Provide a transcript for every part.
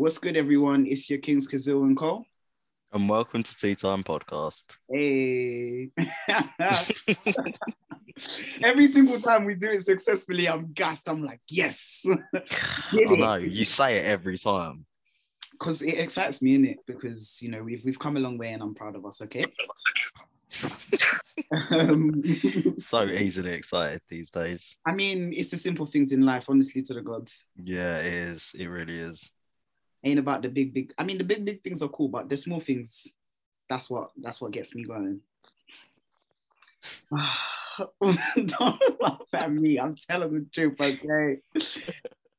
What's good, everyone? It's your Kings Kazil and Cole. And welcome to Tea Time Podcast. Hey. Every single time we do it successfully, I'm gassed. I'm like, yes. I know you say it every time. Because it excites me, in it? Because you know we've we've come a long way, and I'm proud of us. Okay. um, so easily excited these days. I mean, it's the simple things in life, honestly, to the gods. Yeah, it is. It really is. Ain't about the big, big. I mean, the big, big things are cool, but the small things, that's what that's what gets me going. Don't laugh at me. I'm telling the truth, okay?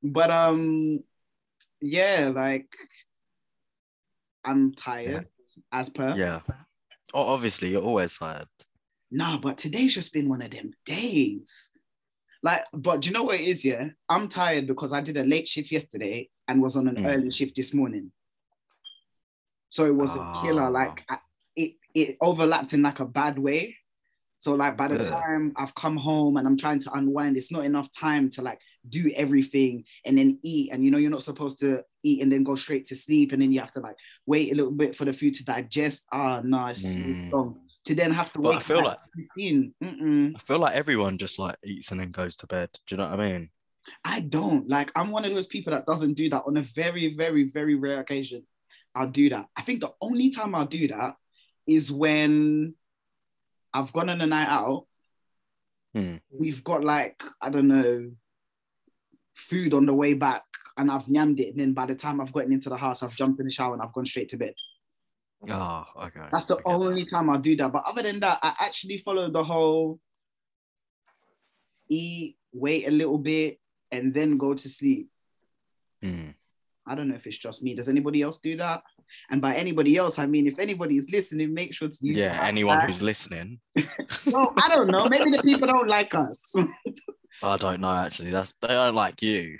but um, yeah, like I'm tired, yeah. as per. Yeah. Oh, obviously, you're always tired. Nah, but today's just been one of them days. Like, but do you know what it is? Yeah, I'm tired because I did a late shift yesterday and was on an mm. early shift this morning. So it was a killer. Like, it it overlapped in like a bad way. So like by the time I've come home and I'm trying to unwind, it's not enough time to like do everything and then eat. And you know, you're not supposed to eat and then go straight to sleep. And then you have to like wait a little bit for the food to digest. Ah, oh, no, it's mm. To then have to but wait. I feel like 15. I feel like everyone just like eats and then goes to bed. Do you know what I mean? I don't. Like I'm one of those people that doesn't do that on a very, very, very rare occasion. I'll do that. I think the only time I'll do that is when I've gone on a night out. Hmm. We've got like, I don't know, food on the way back and I've nyammed it. And then by the time I've gotten into the house, I've jumped in the shower and I've gone straight to bed. Oh, okay. That's the only that. time I'll do that. But other than that, I actually follow the whole eat, wait a little bit, and then go to sleep. Hmm. I don't know if it's just me. Does anybody else do that? And by anybody else, I mean if anybody is listening, make sure to use yeah. Anyone who's listening. well, I don't know. Maybe the people don't like us. I don't know. Actually, that's they don't like you.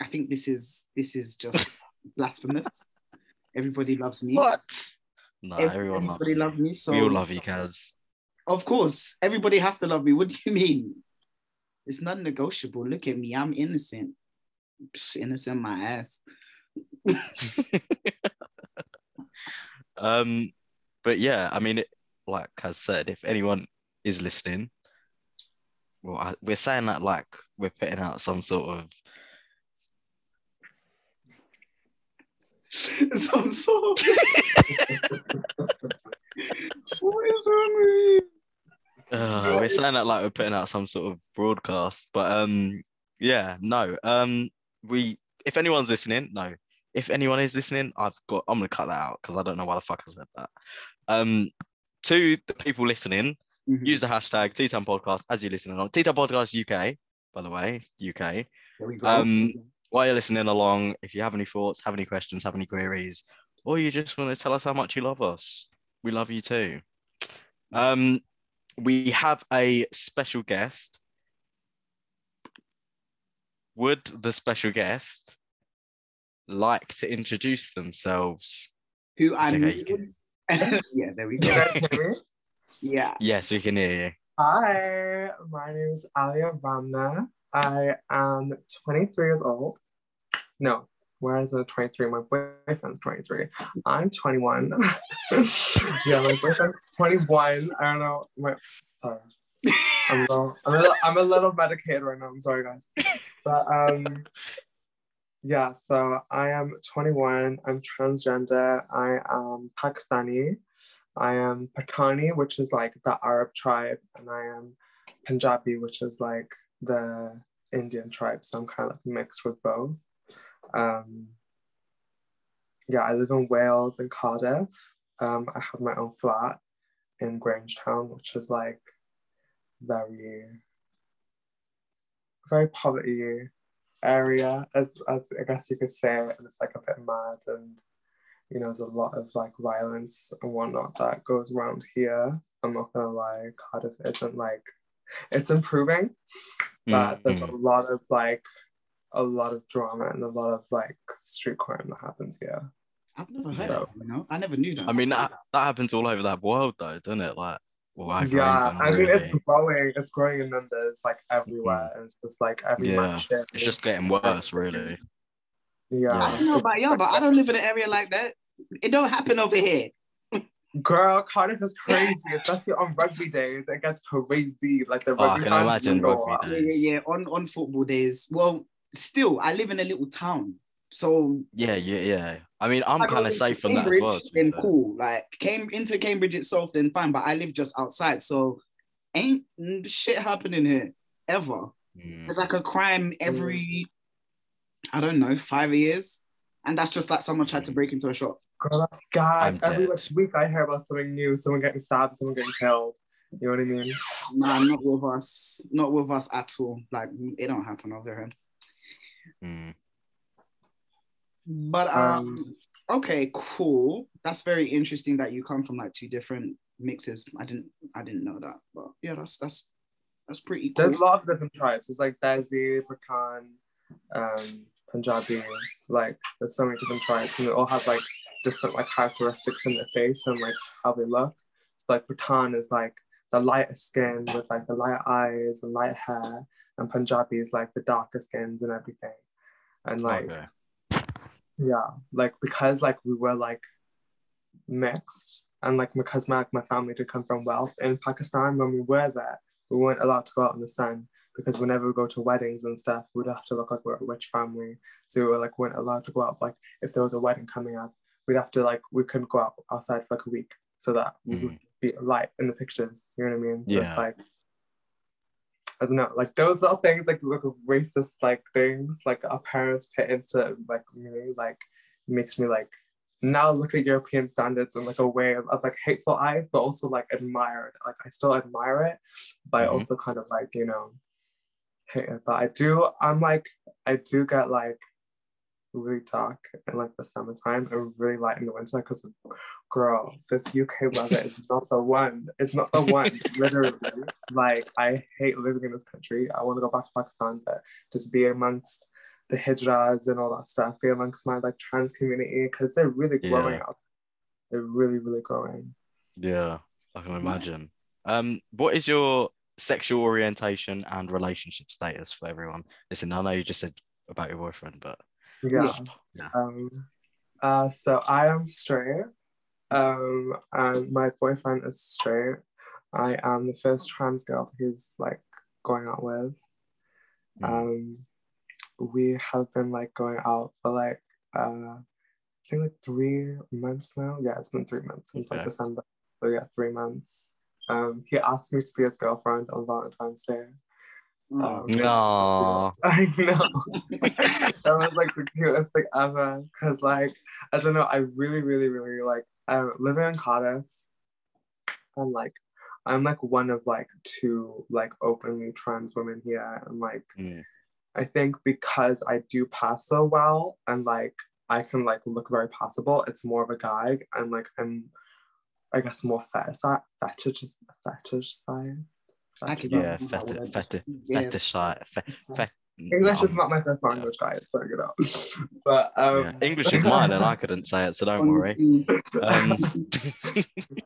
I think this is this is just blasphemous. Everybody loves me. What? No, everyone everybody loves, loves me. So we all love you, Kaz. Of course, everybody has to love me. What do you mean? It's not negotiable. Look at me. I'm innocent. innocent my ass. um, but yeah, I mean, it, like Kaz said, if anyone is listening, well, I, we're saying that like we're putting out some sort of some sort. what is wrong uh, we're saying that like we're putting out some sort of broadcast, but um, yeah, no. Um, we if anyone's listening, no. If anyone is listening, I've got I'm gonna cut that out because I don't know why the fuck I said that. Um, to the people listening, mm-hmm. use the hashtag Tea Time Podcast as you're listening on Tea Time Podcast UK, by the way, UK. Um, while you're listening along, if you have any thoughts, have any questions, have any queries, or you just want to tell us how much you love us, we love you too. Um, we have a special guest. Would the special guest like to introduce themselves? Who I okay, can... yeah, there we go. yeah. Yes, we can hear you. Hi, my name is Alia Ramna. I am 23 years old. No, where is it 23? My boyfriend's 23. I'm 21. yeah, my boyfriend's 21. I don't know. My, sorry. I'm a, little, I'm, a little, I'm a little medicated right now. I'm sorry, guys. But um, yeah, so I am 21. I'm transgender. I am Pakistani. I am Patani, which is like the Arab tribe, and I am Punjabi, which is like the Indian tribe. So I'm kind of like mixed with both. Um, yeah, I live in Wales and Cardiff. Um, I have my own flat in Grangetown, which is like very, very poverty area, as, as I guess you could say, and it's like a bit mad and you know, there's a lot of like violence and whatnot that goes around here. I'm not gonna lie, Cardiff isn't like it's improving, but mm-hmm. there's a lot of like a lot of drama and a lot of like street crime that happens here. I've never heard so, of you know? I never knew that. I mean, that, that happens all over that world though, doesn't it? Like Or over yeah, I mean it's growing. It's growing in numbers like everywhere. Mm. It's just like every Yeah, month shit. It's just getting worse, really. yeah. I don't know about y'all, but I don't live in an area like that. It don't happen over here. Girl, Cardiff is crazy, especially on rugby days. It gets crazy. Like the Oh, I rugby can imagine rugby days. Yeah, yeah, yeah. On on football days. Well, still, I live in a little town, so Yeah, yeah, yeah. I mean, I'm kind of into safe on that as Cambridge, well. to be Then cool. Like came into Cambridge itself, then fine. But I live just outside, so ain't shit happening here ever. Mm. There's like a crime every, I don't know, five years, and that's just like someone tried to break into a shop. Girl, that's God. I'm Every dead. week I hear about something new, someone getting stabbed, someone getting killed. You know what I mean? Nah, not with us. Not with us at all. Like it don't happen over here. Mm. But um, okay, cool. That's very interesting that you come from like two different mixes. I didn't I didn't know that. But yeah, that's that's that's pretty cool. There's lots of different tribes. It's like Desi, Pakhan, um, Punjabi. Like there's so many different tribes, and they all have like different like characteristics in their face and like how they look. So like Pathan is like the lighter skin with like the light eyes and light hair, and Punjabi is like the darker skins and everything. And like Okay. yeah, like because like we were like mixed and like because my, my family did come from wealth in Pakistan when we were there, we weren't allowed to go out in the sun because whenever we go to weddings and stuff, we'd have to look like we're a rich family. So we were like weren't allowed to go out. Like if there was a wedding coming up, we'd have to like we couldn't go out outside for like a week so that we would mm. be light in the pictures. You know what I mean? So Yeah. it's like I don't know, like those little things, like look racist like things, like our parents put into like me, like makes me like now look at European standards in like a way of, of like hateful eyes, but also like admire it. Like I still admire it, but I Mhm. also kind of like, you know, hate it. But I do, I'm like, I do get like really dark in like the summertime and really light in the winter because girl, this UK weather is not the one. It's not the one. Literally. Like I hate living in this country. I want to go back to Pakistan, but just be amongst the hijras and all that stuff, be amongst my like trans community because they're really growing Yeah. out. They're really, really growing. Yeah, I can imagine. Um, what is your sexual orientation and relationship status for everyone? Listen, I know you just said about your boyfriend, but Yeah. Yeah. Um, uh, so I am straight. Um, and my boyfriend is straight. I am the first trans girl he's like going out with. mm, Um, we have been like going out for like uh, I think like three months now. Yeah, it's been three months since like December. So yeah, three months. Um, he asked me to be his girlfriend on Valentine's Day. Oh, Um, no, I know. that was like the cutest thing ever. Cause like I don't know, I really, really, really like I'm living in Cardiff. And like I'm like one of like two like openly trans women here. And like Mm, I think because I do pass so well and like I can like look very passable, it's more of a gag and like I'm I guess more fetish fetish is fetish size. I could Yeah, use that feti- word. feti- Yeah. fetish, fe, fe, English is um, not my first language, guys. So you know, but um, yeah, English is mine, and I couldn't say it, so don't worry. Um,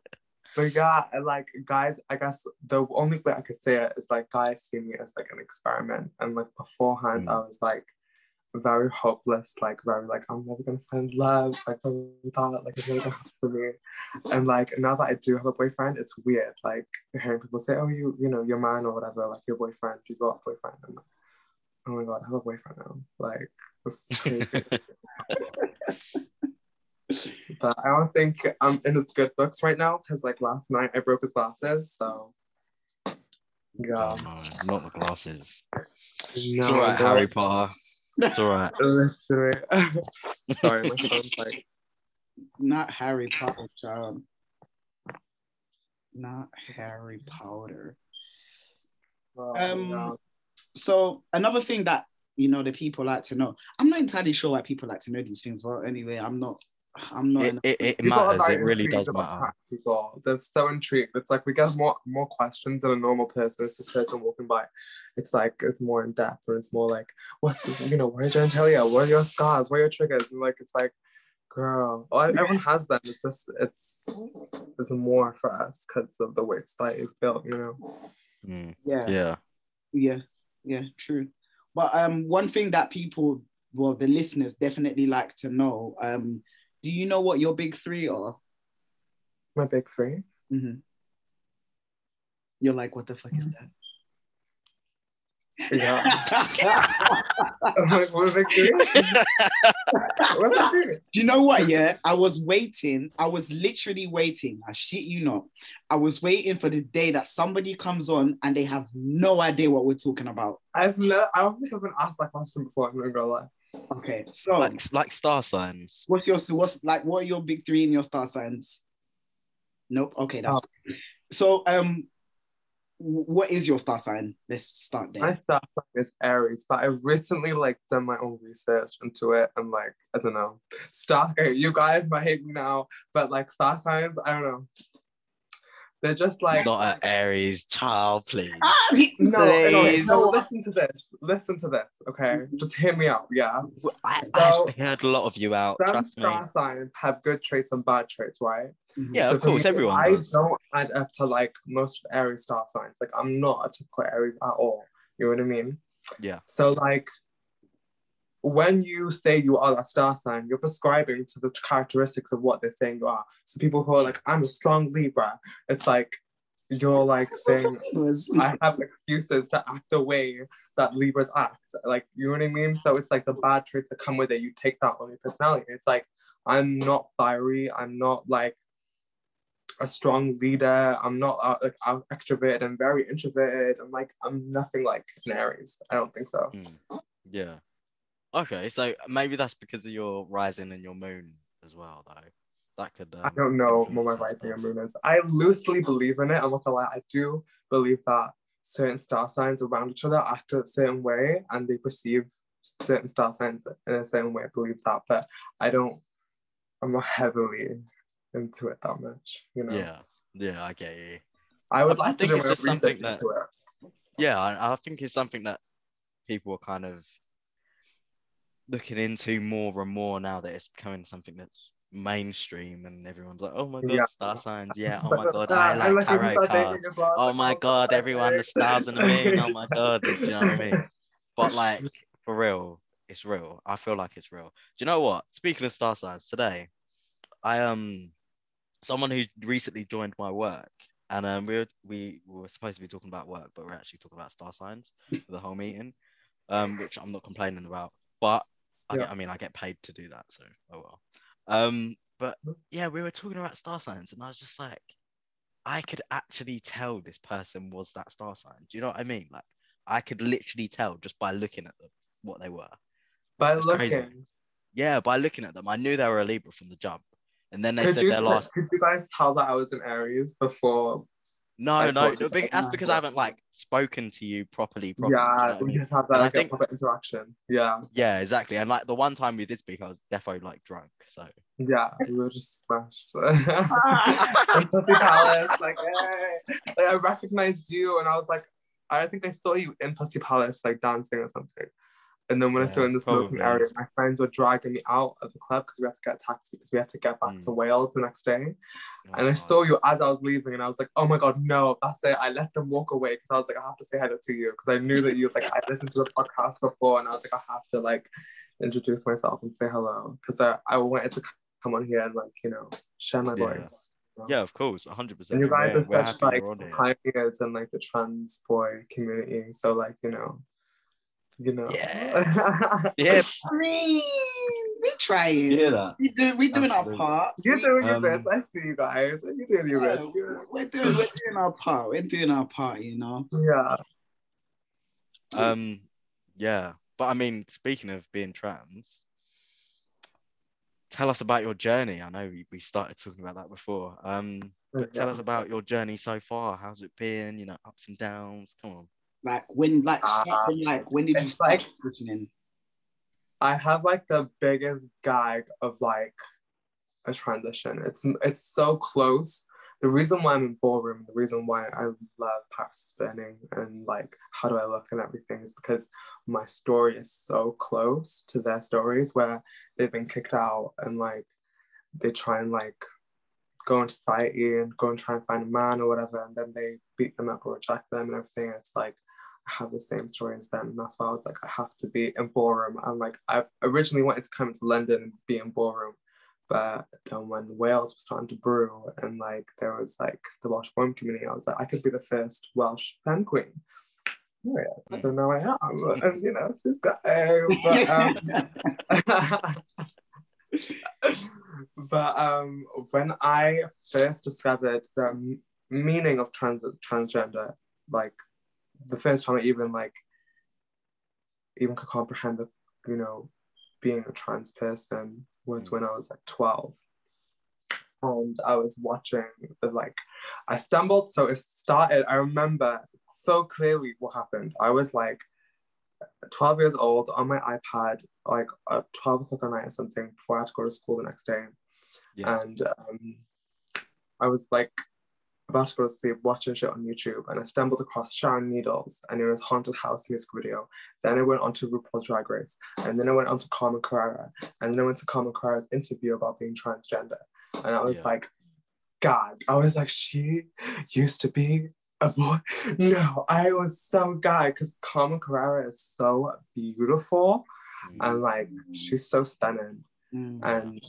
But yeah, like guys, I guess the only way I could say it is like guys see me as like an experiment, and like beforehand, Mm. I was like very hopeless, like very like I'm never gonna find love, like blah, like it's never gonna happen for me. And like now that I do have a boyfriend, it's weird, like hearing people say, "Oh, you, you know, your man or whatever, like your boyfriend, you got a boyfriend." I'm like, "Oh my god, I have a boyfriend now!" Like this is crazy. but I don't think I'm in his good books right now because like last night I broke his glasses, so oh, yeah. oh, no, not the glasses. No, It's all right, Harry Potter. It's all right. Literally. Sorry, my phone's like not Harry Potter, child. Not Harry Potter. oh, Um, no. So another thing that you know the people like to know. I'm not entirely sure why people like to know these things, but anyway, I'm not. I'm not. It, it, it matters. It really does matter. people. They're so intrigued. It's like we get more more questions than a normal person. It's this person walking by. It's like it's more in depth, or it's more like, what's you know, what are your genitalia? What are your scars? What are your triggers? And like it's like, Girl, everyone has them. It's just it's it's more for us because of the way society is built, you know. Mm, Yeah. yeah. Yeah, yeah, true. But um, one thing that people, well, the listeners definitely like to know, um, do you know what your big three are? My big three. hmm You're like, what the fuck is that? Yeah. I'm like, what a big three? What's the three? Do you know what? Yeah, I was waiting. I was literally waiting. I shit you not. I was waiting for the day that somebody comes on and they have no idea what we're talking about. I've never, I don't think I've been asked that question before. I'm not gonna lie. Okay, so Like like star signs. what's your what's like? What are your big three in your star signs? Nope. Okay, that's Oh. so. Um, w- what is your star sign? Let's start there. My star sign is Aries, but I've recently like done my own research into it and like I don't know. Star you guys might hate me now, but like star signs, I don't know. They're just like Not an Aries child, please. Ah, no, no, Please. no, listen to this. Listen to this, okay? Just hear me out, yeah. I, So- I've heard a lot of you out. Some Trust me. star signs have good traits and bad traits, right? Mhm. Yeah, So of course, me, everyone I does. don't add up to like most of Aries star signs. Like I'm not a typical Aries at all. You know what I mean? Yeah. So like when you say you are that star sign, you're prescribing to the characteristics of what they're saying you are. So people who are like, I'm a strong Libra, it's like you're like saying I have excuses to act the way that Libras act. Like, you know what I mean? So it's like the bad traits that come with it. You take that on your personality. It's like, I'm not fiery. I'm not like a strong leader. I'm not uh, like out- extroverted. I'm very introverted. I'm like, I'm nothing like an Aries. I don't think so. Mm, Yeah. Okay, so maybe that's because of your rising and your moon as well, though. That could. Um, I don't know what my rising and moon is. I loosely believe in it. I'm not gonna lie. I do believe that certain star signs around each other act a certain way and they perceive certain star signs in a certain way. I believe that, but I don't. I'm not heavily into it that much. You know. Yeah, yeah, I get you. I would I- I like to do it's just something that- into it. Yeah, I, I think it's something that people are kind of looking into more and more now that it's becoming something that's mainstream and everyone's like, oh my god, Yeah. star signs, yeah, oh my god, I like like tarot cards. well, Oh my god, everyone, the stars and the moon, oh my god, do you know what I mean? But like for real, it's real. I feel like it's real. Do you know what? Speaking of star signs, today, I um someone who recently joined my work, and um we were we were supposed to be talking about work, but we're actually talking about star signs for the whole meeting, um which I'm not complaining about, but I, Yeah. get, I mean I get paid to do that, so oh well. Um, but yeah, we were talking about star signs, and I was just like, I could actually tell this person was that star sign. Do you know what I mean? Like I could literally tell just by looking at them what they were. By looking. crazy. Yeah, by looking at them, I knew they were a Libra from the jump. And then they Could said you, their last. could you guys tell that I was an Aries before? No, That's no, no, be- that's because I haven't like spoken to you properly. properly do you know yeah, we mean? just have that I like, think- proper interaction. Yeah, Yeah, exactly. And like the one time we did speak, I was defo like drunk. So yeah, we were just smashed. In Palace, like, hey. like I recognized you, and I was like, I think I saw you in Pussy Palace, like dancing or something. And then when I saw in the smoking area, my friends were dragging me out of the club because we had to get a taxi because we had to get back Mm. to Wales the next day. oh And I saw you as I was leaving, and I was like, "Oh my god, no!" That's it. I let them walk away because I was like, "I have to say hello to you," because I knew that you like I listened to the podcast before, and I was like, "I have to like introduce myself and say hello," because I, I wanted to come on here and like you know share my Yeah. voice. Yeah, of course, 100%. And you guys we're, are we're such like you're on here. pioneers in like the trans boy community, so like you know, you know. Yeah. Yeah, I mean, we trying. you hear that? We do, we doing Absolutely. our part. You're doing your Um, best. I see you guys. You're doing your Yeah, best. We're doing, we're doing our part. We're doing our part. You know. yeah. Um, yeah, but I mean, speaking of being trans, tell us about your journey. I know we, we started talking about that before. Um, but tell us about your journey so far. How's it been? You know, ups and downs. Come on. Like when, like, Uh, from, like when did you start like- transitioning? I have like the biggest gag of like a transition. It's it's so close. The reason why I'm in ballroom, the reason why I love Paris is Burning and like how do I look and everything is because my story is so close to their stories where they've been kicked out and like they try and like go into society and go and try and find a man or whatever, and then they beat them up or reject them and everything. It's like have the same story as them. And that's why I was like, I have to be in ballroom. And like I originally wanted to come to London and be in ballroom. But then when Wales was starting to brew and like there was like the Welsh ballroom community, I was like, I could be the first Welsh femme queen. So now I am. And you know, it's just go. But, um, but um, when I first discovered the meaning of trans transgender, like the first time I even like even could comprehend the you know being a trans person was when I was like 12 and I was watching the like I stumbled so it started I remember so clearly what happened. I was like 12 years old on my iPad like at 12 o'clock at night or something before I had to go to school the next day. Yeah. and um, I was like about to go to sleep watching shit on YouTube and I stumbled across Sharon Needles and it was Haunted House music video. Then I went on to RuPaul's Drag Race and then I went on to Carmen Carrera and then I went to Carmen Carrera's interview about being transgender. And I was yeah. like, God, I was like, she used to be a boy. No, I was so guy because Carmen Carrera is so beautiful mm. and like she's so stunning. Mm. And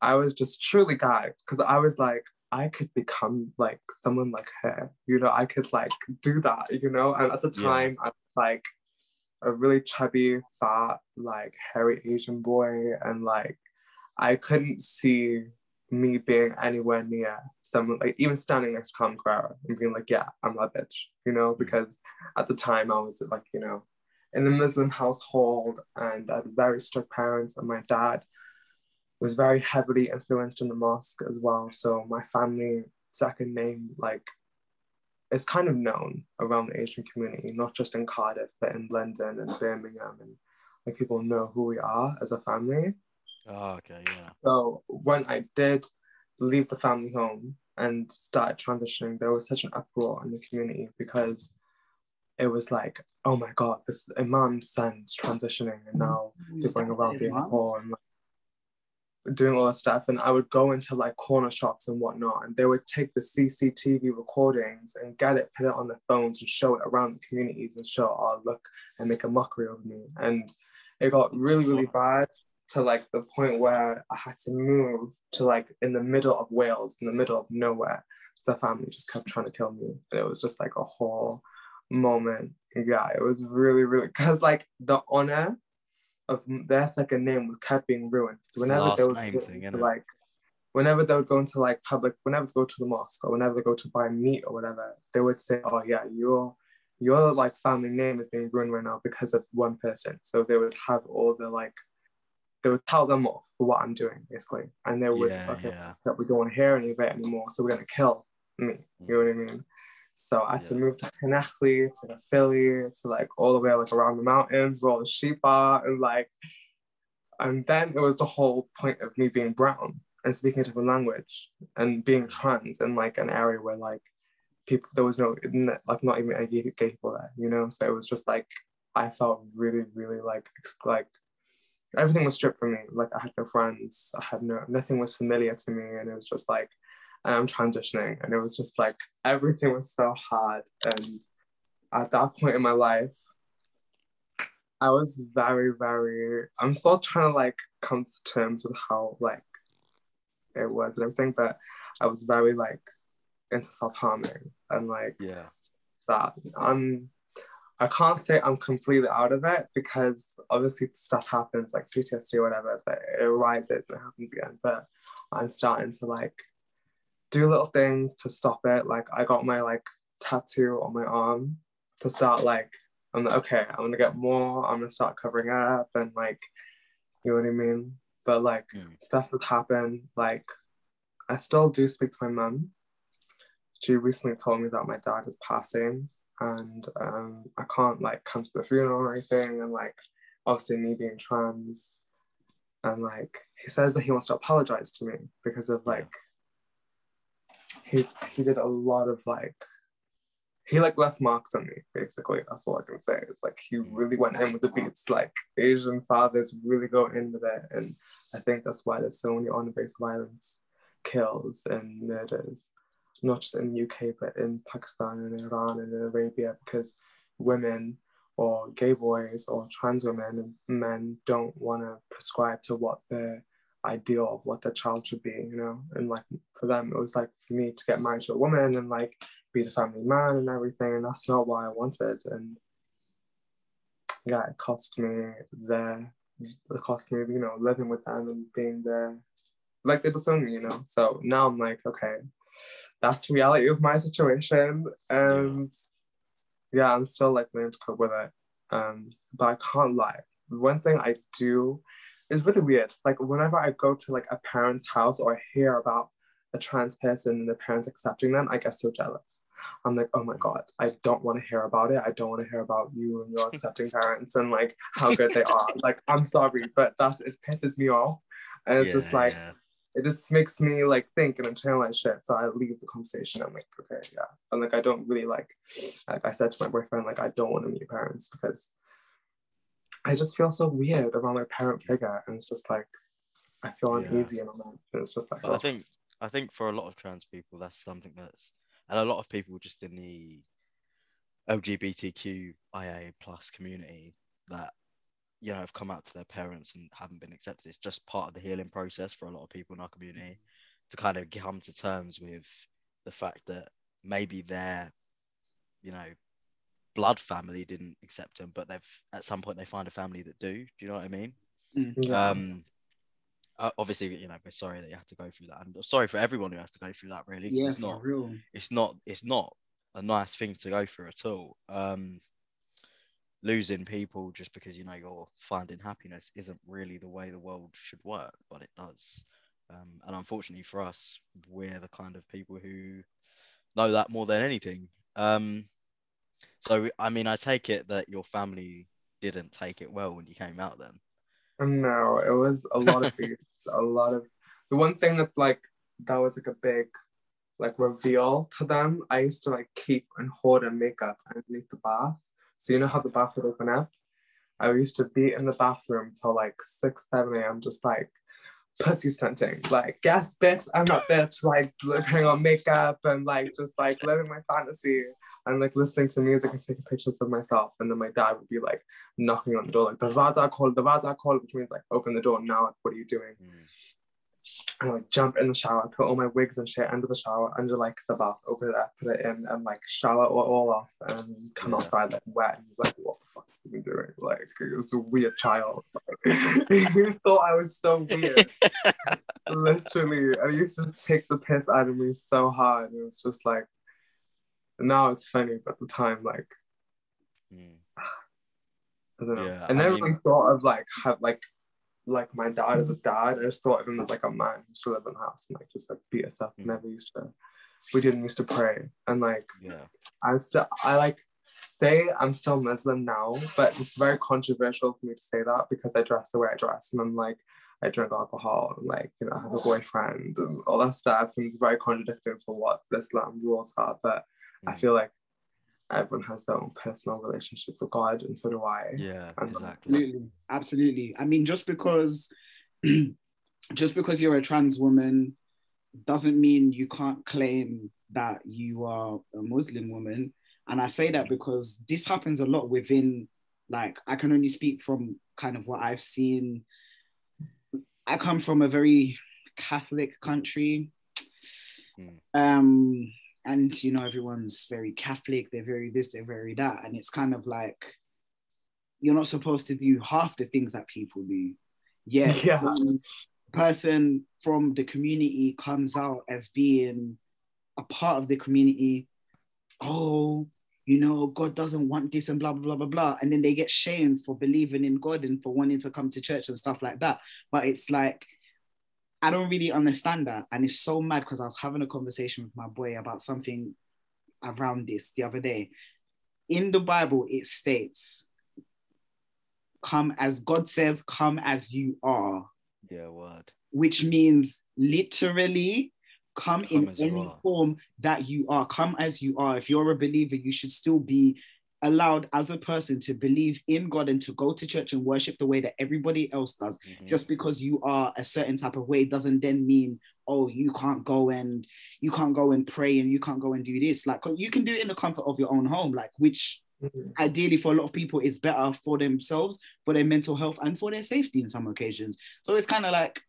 I was just truly guy because I was like, I could become like someone like her, you know, I could like do that, you know. And at the time, yeah. I was like a really chubby, fat, like hairy Asian boy, and like I couldn't see me being anywhere near someone like even standing next to Carmen Carrera and being like, yeah, I'm that bitch, you know, mm. because at the time I was like, you know, in the Muslim household and I had very strict parents, and my dad was very heavily influenced in the mosque as well. So my family second name like is kind of known around the Asian community, not just in Cardiff, but in London and Birmingham, and like people know who we are as a family. Oh, okay, yeah. So when I did leave the family home and start transitioning, there was such an uproar in the community because it was like, oh my god, this imam's son's transitioning, and now they're going around being poor and like, doing all that stuff and I would go into like corner shops and whatnot and they would take the CCTV recordings and get it, put it on their phones and show it around the communities and show, oh look, and make a mockery of me. And it got really, really bad to like the point where I had to move to like in the middle of Wales, in the middle of nowhere. because The family just kept trying to kill me. And it was just like a whole moment. Yeah, it was really, really because like the honor of their second name was kept being ruined. So whenever they would thing, like, whenever they would go into like public, whenever they go to the mosque or whenever they go to buy meat or whatever, they would say, "Oh yeah, your your like family name is being ruined right now because of one person." So they would have all the like, they would tell them off for what I'm doing basically, and they would yeah, okay, yeah. that we don't want to hear any of it anymore, so we're gonna kill me. You know what I mean? So I had yeah. to move to Llanelli, to the Philly, to like all the way like around the mountains where all the sheep are, and like, and then it was the whole point of me being brown and speaking a different language and being trans in like an area where like people there was no like not even any gay people there, you know. So it was just like I felt really, really like like everything was stripped from me. Like I had no friends, I had no nothing was familiar to me, and it was just like and I'm transitioning. And it was just like everything was so hard. And at that point in my life, I was very, very, I'm still trying to like come to terms with how like it was and everything, but I was very like into self-harming and like yeah that. I'm I can't say I'm completely out of it because obviously stuff happens like PTSD or whatever, but it arises and it happens again. But I'm starting to like do little things to stop it. Like I got my like tattoo on my arm to start like I'm like, okay, I'm gonna get more, I'm gonna start covering up and like you know what I mean? But like mm. stuff has happened. Like I still do speak to my mum. She recently told me that my dad is passing and um, I can't like come to the funeral or anything and like obviously me being trans and like he says that he wants to apologize to me because of like he he did a lot of like he like left marks on me basically. That's all i can say. It's like he mm-hmm. really went in with the beats. Like asian fathers really go in with it. And I think that's why there's so many honor-based violence kills and murders, not just in the UK, but in Pakistan and Iran and in Arabia, because women or gay boys or trans women and men don't want to prescribe to what their ideal of what their child should be, you know? And like for them, it was like for me to get married to a woman and like be the family man and everything. And that's not what I wanted. And yeah, it cost me the, it cost me, you know, living with them and being there like they disowned me, you know? So now I'm like, okay, that's the reality of my situation. And yeah, I'm still like learning to cope with it. Um, but I can't lie. One thing I do is really weird. Like whenever I go to like a parent's house or I hear about a trans person and the parents accepting them, I get so jealous. I'm like, oh my god, I don't want to hear about it. I don't want to hear about you and your accepting parents and like how good they are. Like, I'm sorry, but that's it pisses me off. And it's yeah, just like yeah it just makes me like think and internalize shit. So I leave the conversation. I'm like, okay, yeah. And like I don't really like like I said to my boyfriend, like I don't want to meet parents because I just feel so weird around my parent figure. And it's just like I feel uneasy yeah. and all that. And it's just like oh. I think I think for a lot of trans people that's something that's and a lot of people just in the LGBTQIA plus community that you know have come out to their parents and haven't been accepted it's just part of the healing process for a lot of people in our community to kind of come to terms with the fact that maybe their you know blood family didn't accept them but they've at some point they find a family that do do you know what i mean mm-hmm. um obviously you know we're sorry that you have to go through that and sorry for everyone who has to go through that really yeah it's not real. it's not it's not a nice thing to go through at all um losing people just because you know you're finding happiness isn't really the way the world should work, but it does. Um, and unfortunately for us, we're the kind of people who know that more than anything. Um, so, I mean, I take it that your family didn't take it well when you came out then. No, it was a lot of a lot of the one thing that like that was like a big like reveal to them. I used to like keep and hoard a makeup underneath the bath so you know how the bath would open up? I used to be in the bathroom till like 6, 7 a.m. just like pussy stunting. Like, yes, bitch, I'm not bitch. Like putting on makeup and like just like living my fantasy and like listening to music and taking pictures of myself. And then my dad would be like knocking on the door, like the Vaza call, the Vaza call, which means like open the door now. What are you doing? Mm. And I like jump in the shower, put all my wigs and shit under the shower, under like the bath, open it up, put it in, and like shower it all off, and come yeah. outside like wet. And he's like, "What the fuck are you doing?" Like, it's a weird child. he thought I was so weird, literally. And he used to just take the piss out of me so hard. It was just like, now it's funny, but at the time, like, mm. I don't know. Yeah, and then mean... thought of like have like like my dad as a dad. I just thought of him as like a man who used to live in the house and like just like beat us up. Mm. Never used to. We didn't used to pray and like yeah. I still I like say I'm still Muslim now, but it's very controversial for me to say that because I dress the way I dress and I'm like I drink alcohol and like you know I have a boyfriend and all that stuff and it's very contradictory to what Islam rules are. But mm. I feel like everyone has their own personal relationship with God, and so do I. Yeah, and exactly. Absolutely, absolutely. I mean, just because, just because you're a trans woman, doesn't mean you can't claim that you are a Muslim woman. And I say that because this happens a lot within, like, I can only speak from kind of what I've seen. I come from a very Catholic country. Mm. Um, and you know everyone's very catholic they're very this they're very that and it's kind of like you're not supposed to do half the things that people do yeah, yeah. person from the community comes out as being a part of the community oh you know god doesn't want this and blah blah blah blah blah and then they get shamed for believing in god and for wanting to come to church and stuff like that but it's like I don't really understand that. And it's so mad because I was having a conversation with my boy about something around this the other day. In the Bible, it states, come as God says, come as you are. Yeah, word. Which means literally come, come in any form that you are. Come as you are. If you're a believer, you should still be allowed as a person to believe in God and to go to church and worship the way that everybody else does, Mhm. just because you are a certain type of way doesn't then mean oh you can't go and you can't go and pray and you can't go and do this. Like you can do it in the comfort of your own home, like which Mhm. ideally for a lot of people is better for themselves, for their mental health, and for their safety in some occasions. So it's kind of like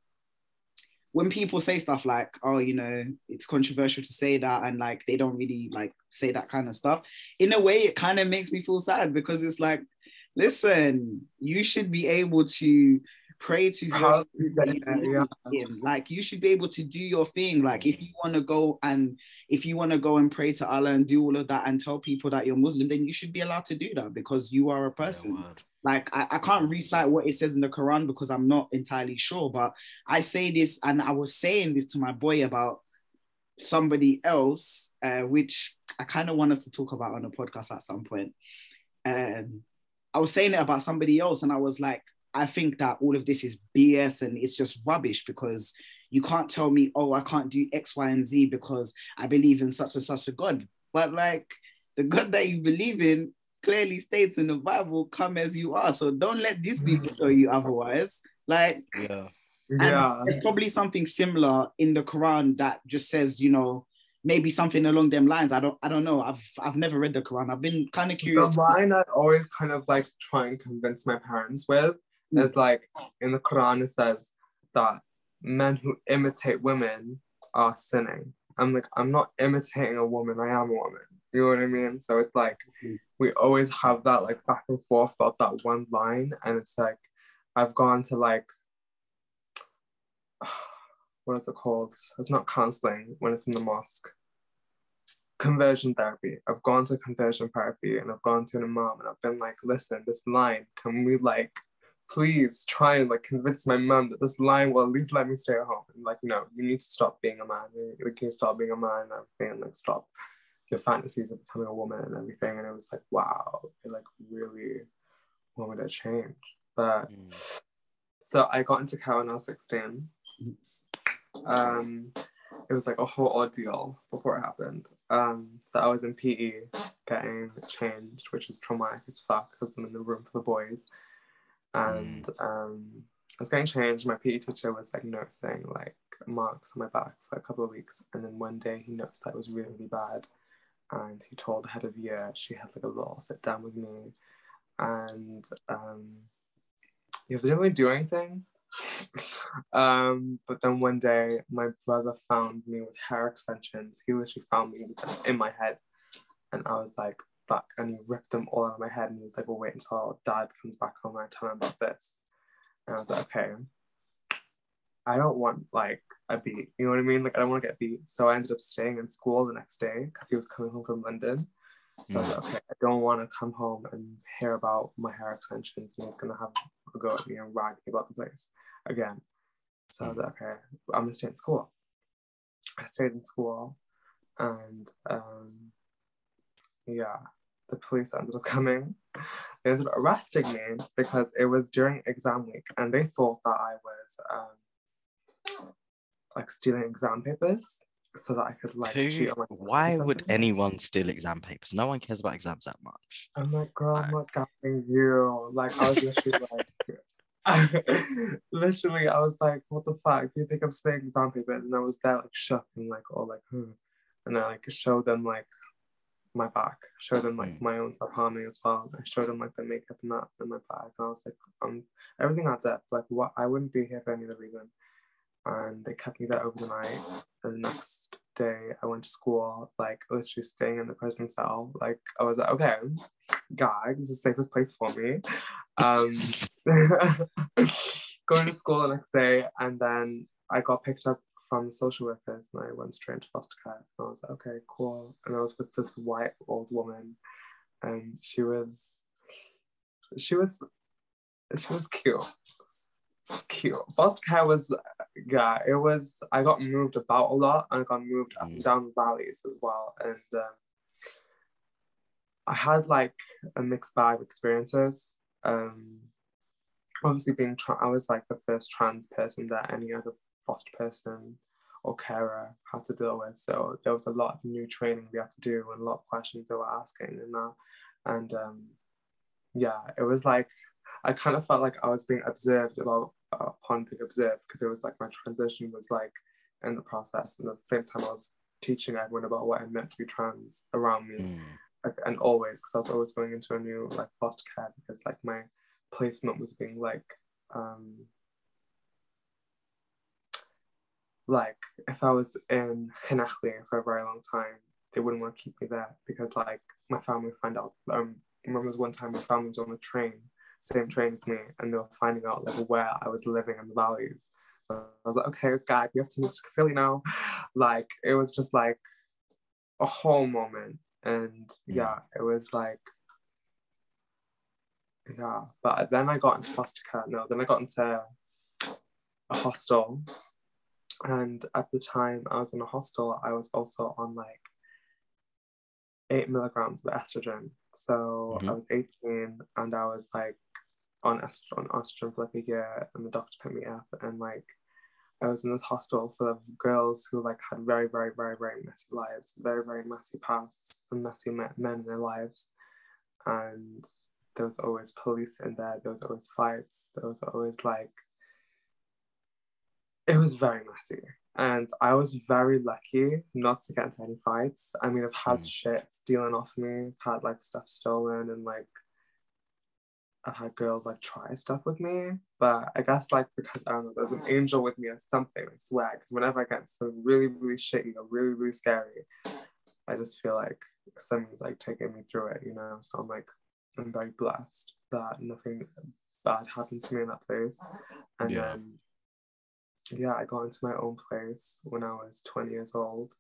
when people say stuff like, oh, you know, it's controversial to say that, and like they don't really like say that kind of stuff. In a way, it kind of makes me feel sad because it's like, listen, you should be able to pray to How- God. yeah, yeah. Like you should be able to do your thing. Like if you want to go and if you want to go and pray to Allah and do all of that and tell people that you're Muslim, then you should be allowed to do that because you are a person. word. Like I, I can't recite what it says in the Quran because I'm not entirely sure, but I say this and I was saying this to my boy about somebody else, uh, which I kind of want us to talk about on a podcast at some point. Um, I was saying it about somebody else, and I was like, I think that all of this is BS and it's just rubbish because you can't tell me, oh, I can't do X, Y, and Z because I believe in such and such a God. But like the God that you believe in clearly states in the Bible, come as you are. So don't let these people show you otherwise. Like, Yeah. and Yeah. there's probably something similar in the Quran that just says, you know, maybe something along them lines. I don't, I don't know. I've, I've never read the Quran. I've been kind of curious. The curious. line I always kind of like try and convince my parents with Mm. is like in the Quran it says that men who imitate women are sinning. I'm like, I'm not imitating a woman, I am a woman. You know what I mean? So it's like Mhm. we always have that like back and forth about that one line, and it's like I've gone to like what is it called? It's not counseling when it's in the mosque. Conversion therapy. I've gone to conversion therapy and I've gone to an imam and I've been like, listen, this line, can we like please try and like convince my mom that this line will at least let me stay at home. And like, no, you need to stop being a man. You you can stop being a man and everything and like stop your fantasies of becoming a woman and everything. And it was like, wow, it like really wanted to change. But Mm. so I got into Cal when I was 16. Um, it was like a whole ordeal before it happened. Um, so I was in PE getting changed, which is traumatic as fuck because I'm in the room for the boys. And um, I was getting changed. My PE teacher was like noticing like marks on my back for a couple of weeks. And then one day he noticed that it was really, really bad. And he told the head of year she had like a little sit down with me. And um, yeah, they didn't really do anything. um, but then one day, my brother found me with hair extensions. He literally found me in my head, and I was like, "Fuck!" And he ripped them all out of my head, and he was like, "Well, wait until Dad comes back home and I tell him about this." And I was like, "Okay." I don't want like a beat, you know what I mean? Like I don't want to get beat. So I ended up staying in school the next day because he was coming home from London. So I was like, okay, I don't want to come home and hear about my hair extensions and he's gonna have a go at me and rag me about the place again. So I was like, okay, I'm gonna stay in school. I stayed in school and um yeah, the police ended up coming. They ended up arresting me because it was during exam week and they thought that I was um like stealing exam papers so that I could like Who- cheat on my why would anyone steal exam papers? No one cares about exams that much. I'm like, girl, I'm not gapping you. Like, I was literally like, literally, I was like, what the fuck? Do you think I'm stealing exam papers? And I was there, like, shook and like, all like, hmm. And I like showed them like my back, showed them like Mm. my own self harming as well. I showed them like the makeup and that in my bag. And I was like, um, everything adds up. Like, what? I wouldn't be here for any other reason. And they kept me there over the night. And the next day, I went to school, like literally staying in the prison cell. Like, I was like, okay, guys, this is the safest place for me. Um, going to school the next day, and then I got picked up from the social workers, and I went straight into foster care. And I was like, okay, cool. And I was with this white old woman, and she was, she was, she was cute. Cute. Foster care was, yeah, it was. I got moved about a lot, and I got moved up and Mm. down valleys as well, and. Um, I had like a mixed bag of experiences. Um, obviously, being tra- I was like the first trans person that any other foster person or carer had to deal with. So there was a lot of new training we had to do and a lot of questions they were asking and that. and um, yeah, it was like I kind of felt like I was being observed about uh, upon being observed because it was like my transition was like in the process, and at the same time I was teaching everyone about what it meant to be trans around me, Mm. like, and always because I was always going into a new like foster care because like my placement was being like um like if I was in Chinachli for a very long time, they wouldn't want to keep me there because like my family would find out. Um, I remember was one time my family was on the train, same train as me, and they were finding out like where I was living in the valleys. So I was like, okay, God, we have to move to Philly now. Like it was just like a whole moment, and yeah, it was like. Yeah, but then I got into foster care. No, then I got into a hostel and at the time I was in a hostel, I was also on like eight milligrams of estrogen. So I Mhm. was 18 and I was like on estrogen, on estrogen for like a year, and the doctor picked me up, and like I was in this hostel full of girls who like had very, very, very, very messy lives, very, very messy pasts, and messy men in their lives, and there was always police in there. There was always fights. There was always like it was very messy. And I was very lucky not to get into any fights. I mean, I've had Mm. shit stealing off me, I've had like stuff stolen, and like I've had girls like try stuff with me. But I guess like because I don't know, there's an angel with me or something, I swear. Because whenever I get something really, really shitty or really, really scary, I just feel like something's like taking me through it, you know? So I'm like, I'm very blessed that nothing bad happened to me in that place. And Yeah. then yeah, I got into my own place when I was 20 years old,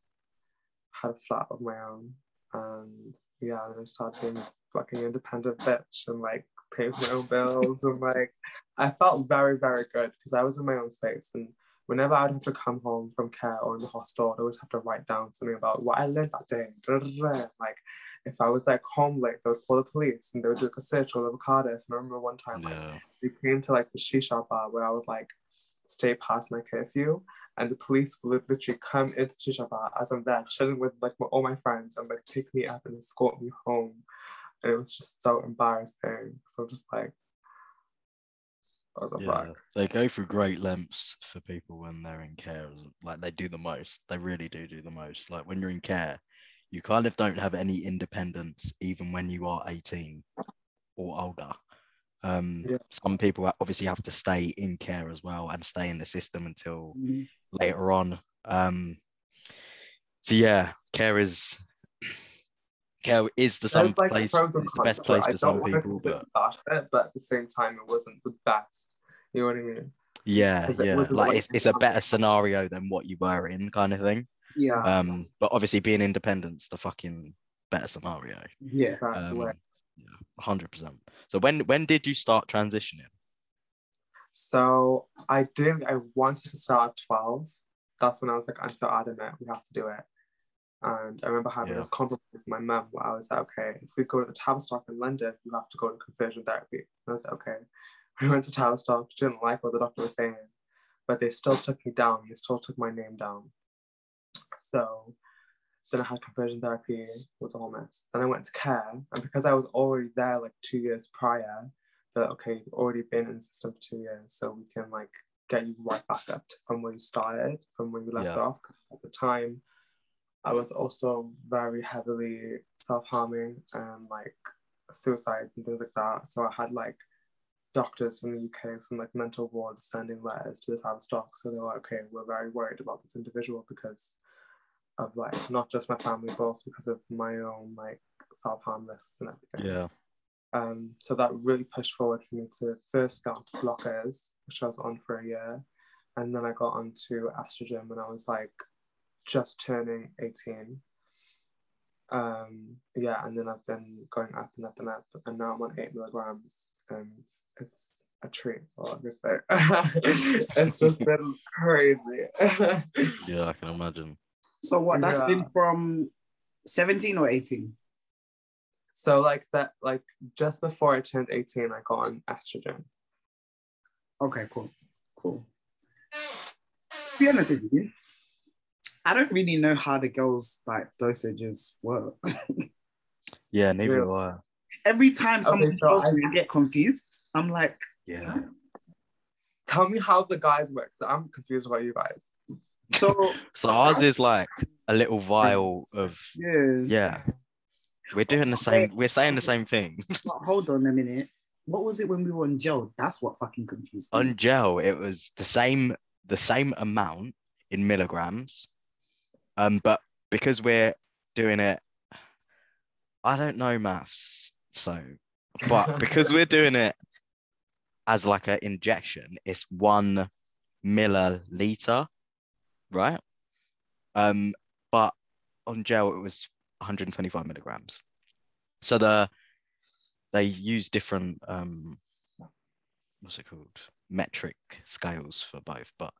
had a flat of my own, and yeah, then I started being fucking independent bitch and like paying my own bills and like I felt very, very good because I was in my own space and whenever I'd have to come home from care or in the hostel, I'd always have to write down something about what I learned that day. da, da, da, da. Like if I was like home late, they would call the police and they would do like a search all over Cardiff. And I remember one time like Yeah. we came to like the shisha bar where I would like stay past my curfew, and the police would literally come into shisha bar as I'm there chilling with like my, all my friends and like pick me up and escort me home, and it was just so embarrassing. So just like, I was Yeah, they go through great lengths for people when they're in care. Like they do the most. They really do do the most. Like when you're in care, you kind of don't have any independence even when you are 18 or older. Um, Yeah. Some people obviously have to stay in care as well and stay in the system until Mhm. later on. Um, so yeah, care is care is the some like place. the best place for some people, but it, but at the same time, it wasn't the best. You know what I mean? Yeah, yeah, like like it's, it's a better scenario than what you were in, kind of thing. Yeah. Um, but obviously being independent's the fucking better scenario. Yeah. Um, yeah, hundred percent. So when when did you start transitioning? So I didn't. I wanted to start at twelve. That's when I was like, I'm so adamant, we have to do it. And I remember having Yeah. this compromise with my mum where I was like, okay, if we go to the Tavistock in London, you have to go to conversion therapy. And I was like, okay. We went to Tavistock, didn't like what the doctor was saying, but they still took me down. They still took my name down. So then I had conversion therapy, was a whole mess. Then I went to care, and because I was already there like two years prior, that okay, you've already been in the system for two years, so we can like get you right back up to, from where you started, from where you left Yeah. off. At the time, I was also very heavily self-harming and like suicide and things like that. So I had like doctors from the UK from like mental wards sending letters to the Tavistock. So they were like, okay, we're very worried about this individual because of like not just my family, but also because of my own like self-harm risks and everything. Yeah, Um, so that really pushed forward for me to first get onto blockers, which I was on for a year, and then I got onto estrogen when I was like just turning 18. Um, yeah, and then I've been going up and up and up, and now I'm on eight milligrams, and it's a treat. All I can say. it's just been crazy. yeah, I can imagine. So what? That's Yeah. been from 17 or 18. so like that, like just before I turned 18, I got on estrogen. Okay, cool. Cool. To be honest with you, I don't really know how the girls like dosages work. Yeah, neither Yeah. do I. Every time someone so tells I- me, I get confused. I'm like, Yeah. Tell me how the guys work. So I'm confused about you guys. So So ours is like a little vial of yeah. yeah. We're doing the same. We're saying the same thing. But hold on a minute. What was it when we were on gel? That's what fucking confused me. On gel, it was the same the same amount in milligrams, um, but because we're doing it, I don't know maths, so but because we're doing it as like an injection, it's one milliliter, right? Um, but on gel it was 125 milligrams. So the they use different um what's it called metric scales for both but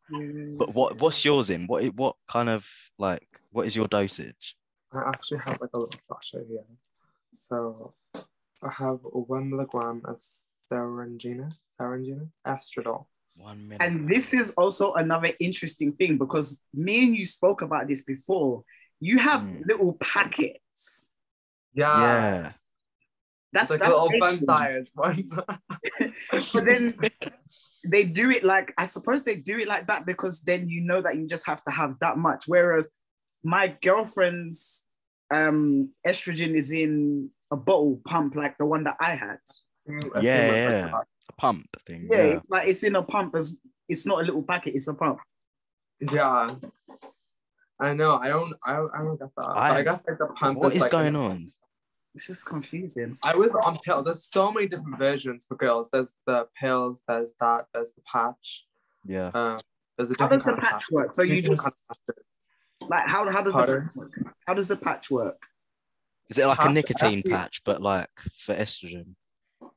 but what what's yours in what what kind of like what is your dosage I actually have like a little flasher here. So I have one milligram of serengina, serengina, estradiol. One minute And this is also another interesting thing because me and you spoke about this before. You have Mm. little packets. Yeah. yeah That's It's like that's little fun science ones. But then they do it like I suppose they do it like that because then you know that you just have to have that much. Whereas my girlfriend's um estrogen is in a bottle pump like the one that I had. Mm, Yeah, yeah. A pump thing Yeah, yeah, it's like it's in a pump as it's not a little packet, it's a pump. Yeah. I know. I don't. I don't, I don't get that. But I, I- guess like the pump. what is like, going on It's just confusing. I was on pills. There's so many different versions for girls. There's the pills. There's that. There's the patch. yeah Um, there's a How different does the kind of patch work? So you just kind of like how how does the Pardon? patch work? How does the patch work? is it like a nicotine patch but like for estrogen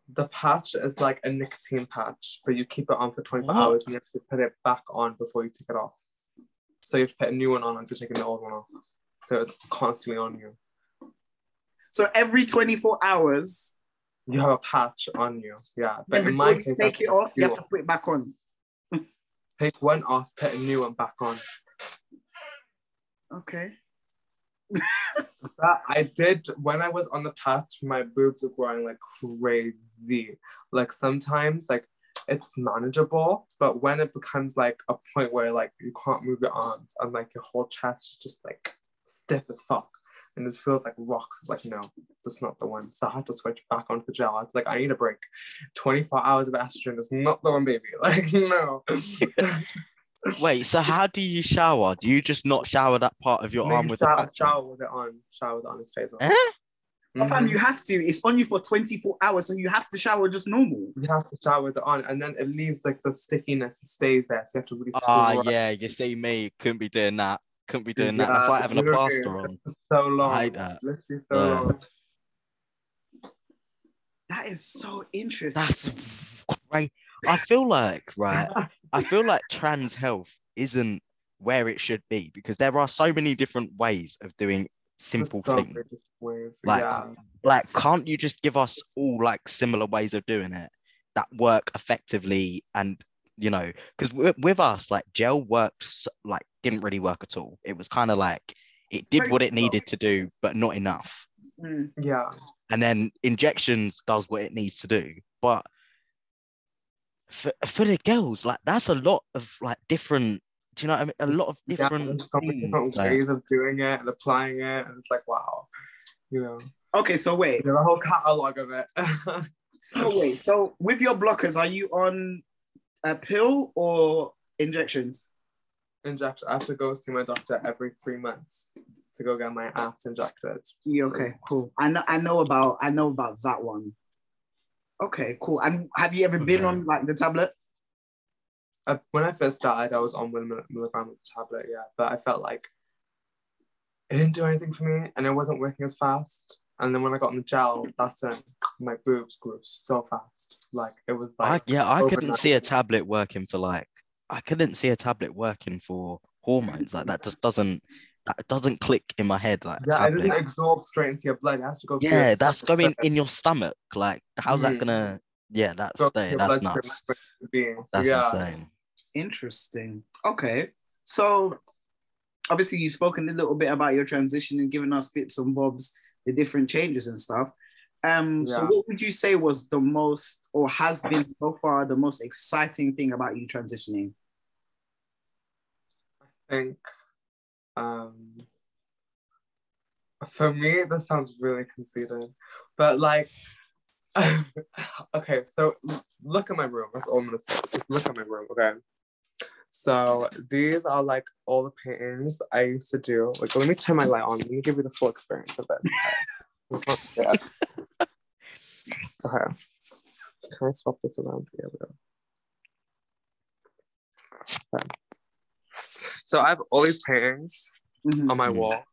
The patch is like a nicotine patch, but you keep it on for 24 What? hours and you have to put it back on before you take it off. So you have to put a new one on once you're taking the old one off. So it's constantly on you. So every 24 hours, You have a patch on you. Yeah. But in my case, take it off, you have to put it back on. take one off, put a new one back on. Okay. That I did when I was on the patch, my boobs were growing like crazy. Like sometimes like it's manageable, but when it becomes like a point where like you can't move your arms and like your whole chest is just like stiff as fuck. And this feels like rocks. It's like, no, that's not the one. So I had to switch back onto the gel. I was like, I need a break. 24 hours of estrogen is not the one, baby. Like, no. wait so how do you shower do you just not shower that part of your No, arm you with the shower, patch on? shower with it on. Shower with it on. It stays on. Eh? Oh, fam, you have to. It's on you for 24 hours, so you have to shower just normal. You have to shower with it on, and then it leaves like the stickiness and stays there. So you have to really. Ah, screw it. yeah, you see me, couldn't be doing that. Couldn't be doing that. That's like having a literally, plaster on. So long. I hate that. Literally so Yeah. long. That is so interesting. That's great. I feel like, right, I feel like trans health isn't where it should be because there are so many different ways of doing simple things. ways. Like, yeah. Like, can't you just give us all like similar ways of doing it that work effectively and you know, because with, with us, like gel worked s- like didn't really work at all. It was kind of like it did what it needed to do, but not enough. Mm. Yeah. and then injections does what it needs to do but for, for the girls like that's a lot of like different do you know what I mean a lot of different there's so many things, different like- ways of doing it and applying it, and it's like wow, you know, Okay, so wait. there's a whole catalog of it. So wait. So with your blockers, are you on a pill or injections? Injection. I have to go see my doctor every three months to go get my ass injected. Yeah, okay, cool. I know I know about I know about that one. Okay, cool. And have you ever been Okay. on like the tablet? Uh, when I first started, I was on one milligram of the tablet, yeah, but I felt like it didn't do anything for me, and it wasn't working as fast. And then when I got on the gel, that's when my boobs grew so fast. Like it was I, like yeah i couldn't see a tablet working for like i couldn't see a tablet working for hormones like that just doesn't that doesn't click in my head like a yeah, it doesn't absorb straight into your blood. It has to go. yeah that's system going in your stomach like how's that Mhm. gonna yeah that's go there that's bloodstream, nuts that's where it be. that's yeah. insane Interesting. Okay. So obviously you've spoken a little bit about your transition and given us bits and bobs, the different changes and stuff. Um, so what would you say was the most or has been so far the most exciting thing about you transitioning? I think um for me this sounds really conceited. But like okay, so look at my room. That's all I'm gonna say. Just look at my room, okay? So these are like all the paintings I used to do. Like let me turn my light on. Let me give you the full experience of this. Okay. Okay. Can I swap this around? Yeah, we go. Okay. So I have all these paintings Mhm. on my Mhm. wall.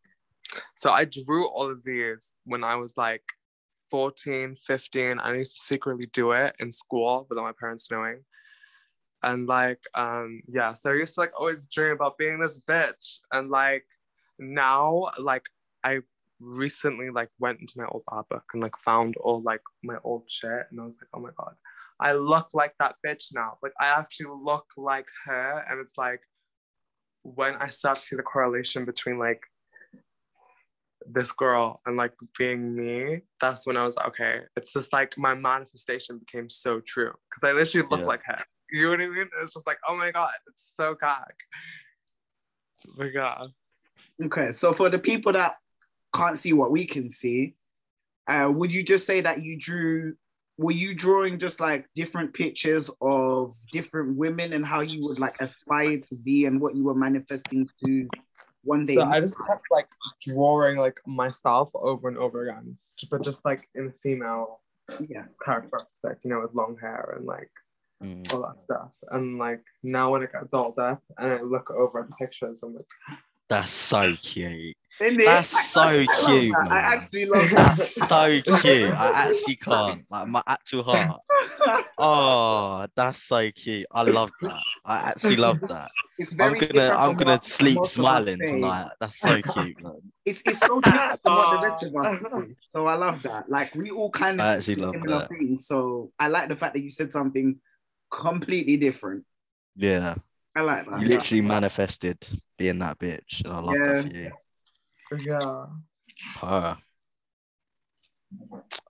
So I drew all of these when I was like 14, 15. I used to secretly do it in school without my parents knowing. And like, um, yeah, so I used to like always dream about being this bitch. And like now, like I recently like went into my old art book and like found all like my old shit and I was like, oh my god, I look like that bitch now. Like I actually look like her. And it's like when I start to see the correlation between like this girl and like being me, that's when I was like, okay, it's just like my manifestation became so true because I literally look Yeah. like her. You know what I mean? It's just like, oh my god, it's so gag. Oh my god. Okay, so for the people that can't see what we can see, uh, would you just say that you drew? Were you drawing just like different pictures of different women and how you would like aspire to be and what you were manifesting to one day? So I just kept like drawing like myself over and over again, but just like in a female yeah, characteristic, you know, with long hair and like Mm. all that stuff. And like now when it gets older and I look over at the pictures, I'm like, That's so cute. Isn't it? That's I- so I love cute, that. I actually love that. That's so cute. I actually can't. Like my actual heart. Oh, that's so cute. I love that. I actually love that. It's I'm gonna I'm gonna what sleep most of us smiling tonight. That's so cute, man. It's it's so different from what the rest of us do. So I love that. Like we all kind of I actually love similar that. things. So I like the fact that you said something completely different. Yeah. I like that. You literally manifested being that bitch. And I love that for you. Yeah. Her.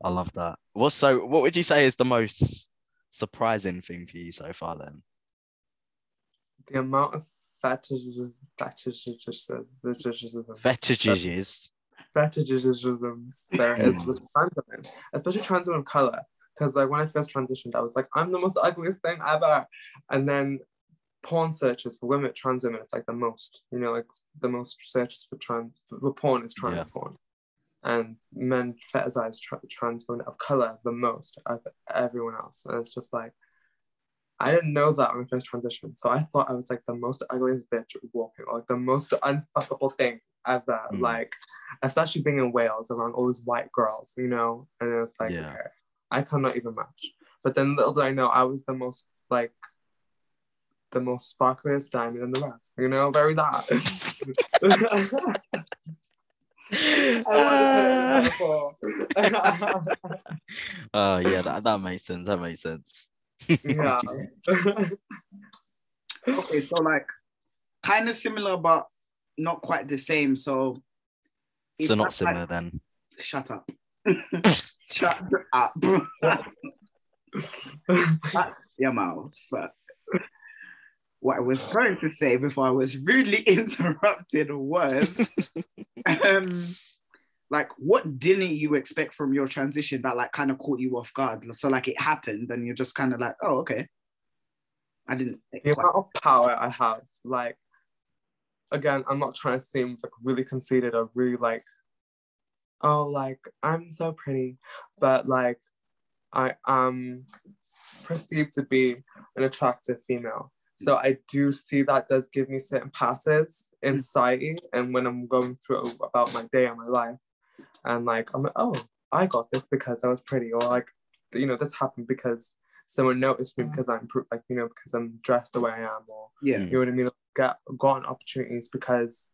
I love that. What's so what would you say is the most surprising thing for you so far then? The amount of fetishes, fetishes, Fetishes. fetishisms there is with trans women, especially trans women of color. Because like when I first transitioned, I was like, I'm the most ugliest thing ever. And then porn searches for women, trans women, it's like the most, you know, like the most searches for trans for porn is trans Yeah. porn. And men fetishize tra- trans women of color the most of everyone else. And it's just like I didn't know that when I first transitioned. So I thought I was like the most ugliest bitch walking, or like the most unfuckable thing ever. Mm. Like, especially being in Wales around all these white girls, you know? And it was like, Yeah. okay, I cannot even match. But then little did I know I was the most like the most sparkliest diamond in the rough, you know, very that. I wanted to put it in uh. metaphor. Oh yeah, that, that makes sense. That makes sense. yeah. Okay, so like kind of similar, but not quite the same. So So not that's like- similar then. shut up. shut up. Your mouth. But what I was trying to say before I was rudely interrupted was um like what didn't you expect from your transition that like kind of caught you off guard? So like it happened and you're just kind of like, oh okay. I didn't the amount of power I have, like, again, I'm not trying to seem like really conceited or really like, oh, like I'm so pretty, but like, I am perceived to be an attractive female. So I do see that does give me certain passes in society, and when I'm going through about my day and my life, and like I'm like, oh, I got this because I was pretty, or like, you know, this happened because someone noticed me because I'm like you know because I'm dressed the way I am or yeah. Mm. you know what I mean? Got gotten opportunities because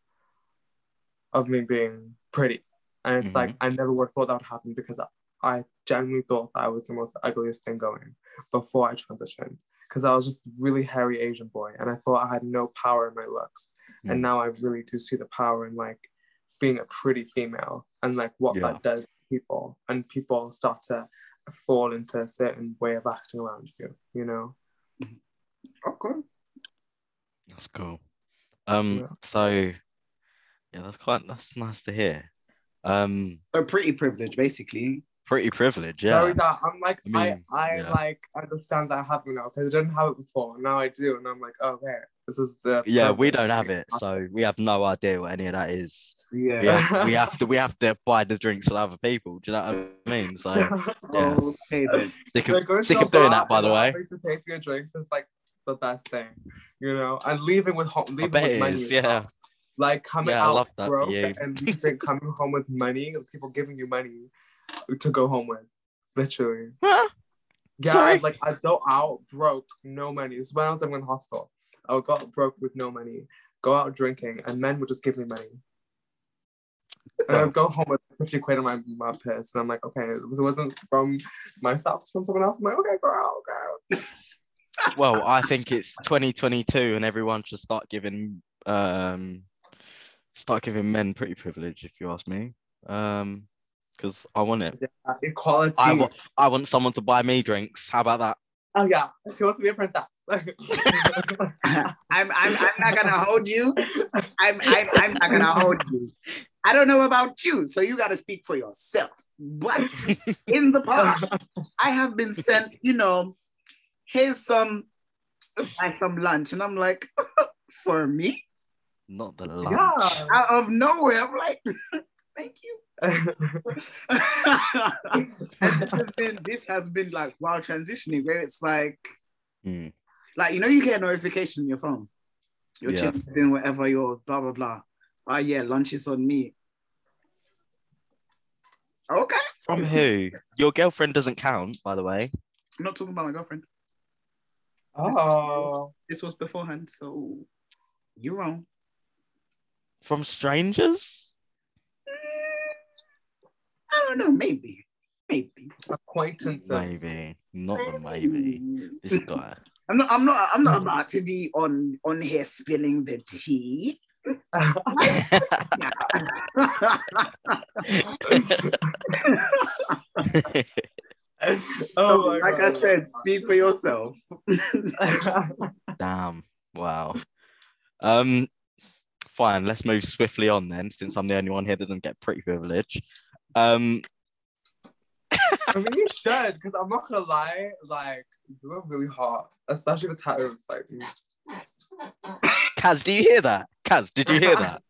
of me being pretty. And it's like I never would have thought that would happen because I, I genuinely thought that I was the most ugliest thing going before I transitioned because I was just a really hairy Asian boy and I thought I had no power in my looks and Mm. now I really do see the power in like being a pretty female and like what Yeah. that does to people and people start to fall into a certain way of acting around you, you know? Okay. That's cool. Um, Yeah. so yeah, that's quite that's nice to hear. Um, A pretty privilege, basically. Pretty privilege, No, yeah. that I'm like, I I, mean, I, yeah. like understand that I it now because I didn't have it before. Now I do, and I'm like, oh, okay, this is the. Yeah, we don't have it, so we have no idea what any of that is. Yeah. We have, we have to we have to buy the drinks with other people. Do you know what I mean? So yeah. Oh, okay then. sick of, sick of doing that, by the way. To pay for your drinks is like the best thing, you know, and leaving with home, leaving with money. is, yeah. Like coming Yeah, I out love that broke and leaving, coming home with money, people giving you money to go home with, literally. Huh? Yeah, Sorry? like I go out broke, no money. This is when I was living in hostel. I would go out broke with no money, go out drinking, and men would just give me money. And I'd go home with 50 quid in my, my purse. And I'm like, okay, it wasn't from myself, it's from someone else. I'm like, okay, girl, girl. Well, I think it's 2022 and everyone should start giving um start giving men pretty privilege, if you ask me. Um, because I want it. Yeah, equality. I want I want someone to buy me drinks. How about that? oh, yeah, she wants to be a princess. I'm, I'm, I'm not gonna hold you. I'm, I'm, I'm not gonna hold you. I don't know about you, so you gotta speak for yourself. But in the past, I have been sent, you know, here's some, like some lunch, and I'm like, for me, Not the lunch. yeah. out of nowhere, I'm like, thank you. And this has been, this has been like while transitioning, where it's like, Hmm. like you know, you get a notification on your phone. You're Yeah. chilling, doing whatever. You're blah blah blah. Oh yeah, lunch is on me. Okay, From who? Your girlfriend doesn't count, by the way. I'm not talking about my girlfriend. oh. This was beforehand, so you're wrong. From strangers? I don't know. Maybe, maybe, Acquaintances. Maybe. Not the maybe. This guy. I'm not. I'm not. I'm not about to be on on here spilling the tea. oh my like I said, speak for yourself. Damn. Wow. Um fine, let's move swiftly on then, since I'm the only one here that doesn't get pretty privilege. Um I mean, you should, because I'm not gonna lie, like, you were really hot, especially the tattoos. Like, Kaz, do you hear that? Kaz, did you hear that?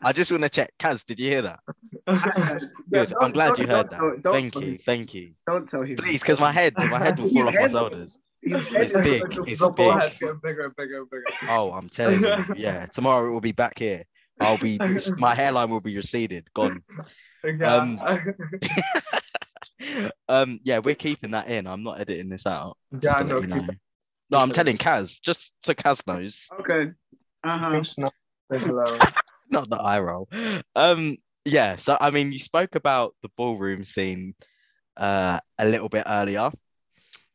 I just want to check. Kaz, did you hear that? Yeah, Good. I'm glad don't- you heard don't that. don't Thank you. him. Thank you. Don't tell him. Please, because my head, my head will fall off my shoulders. His head It's big. It's big. getting bigger and bigger and bigger. Oh, I'm telling you. Yeah. Tomorrow it will be back here. I'll be my hairline will be receded, gone. Yeah. Um, um, yeah, we're keeping that in. I'm not editing this out. yeah, no, let you keep know. No, I'm telling Kaz, just so Kaz knows. Okay. Uh huh. it. Hello. Not the I roll. Um, yeah, so I mean you spoke about the ballroom scene uh a little bit earlier.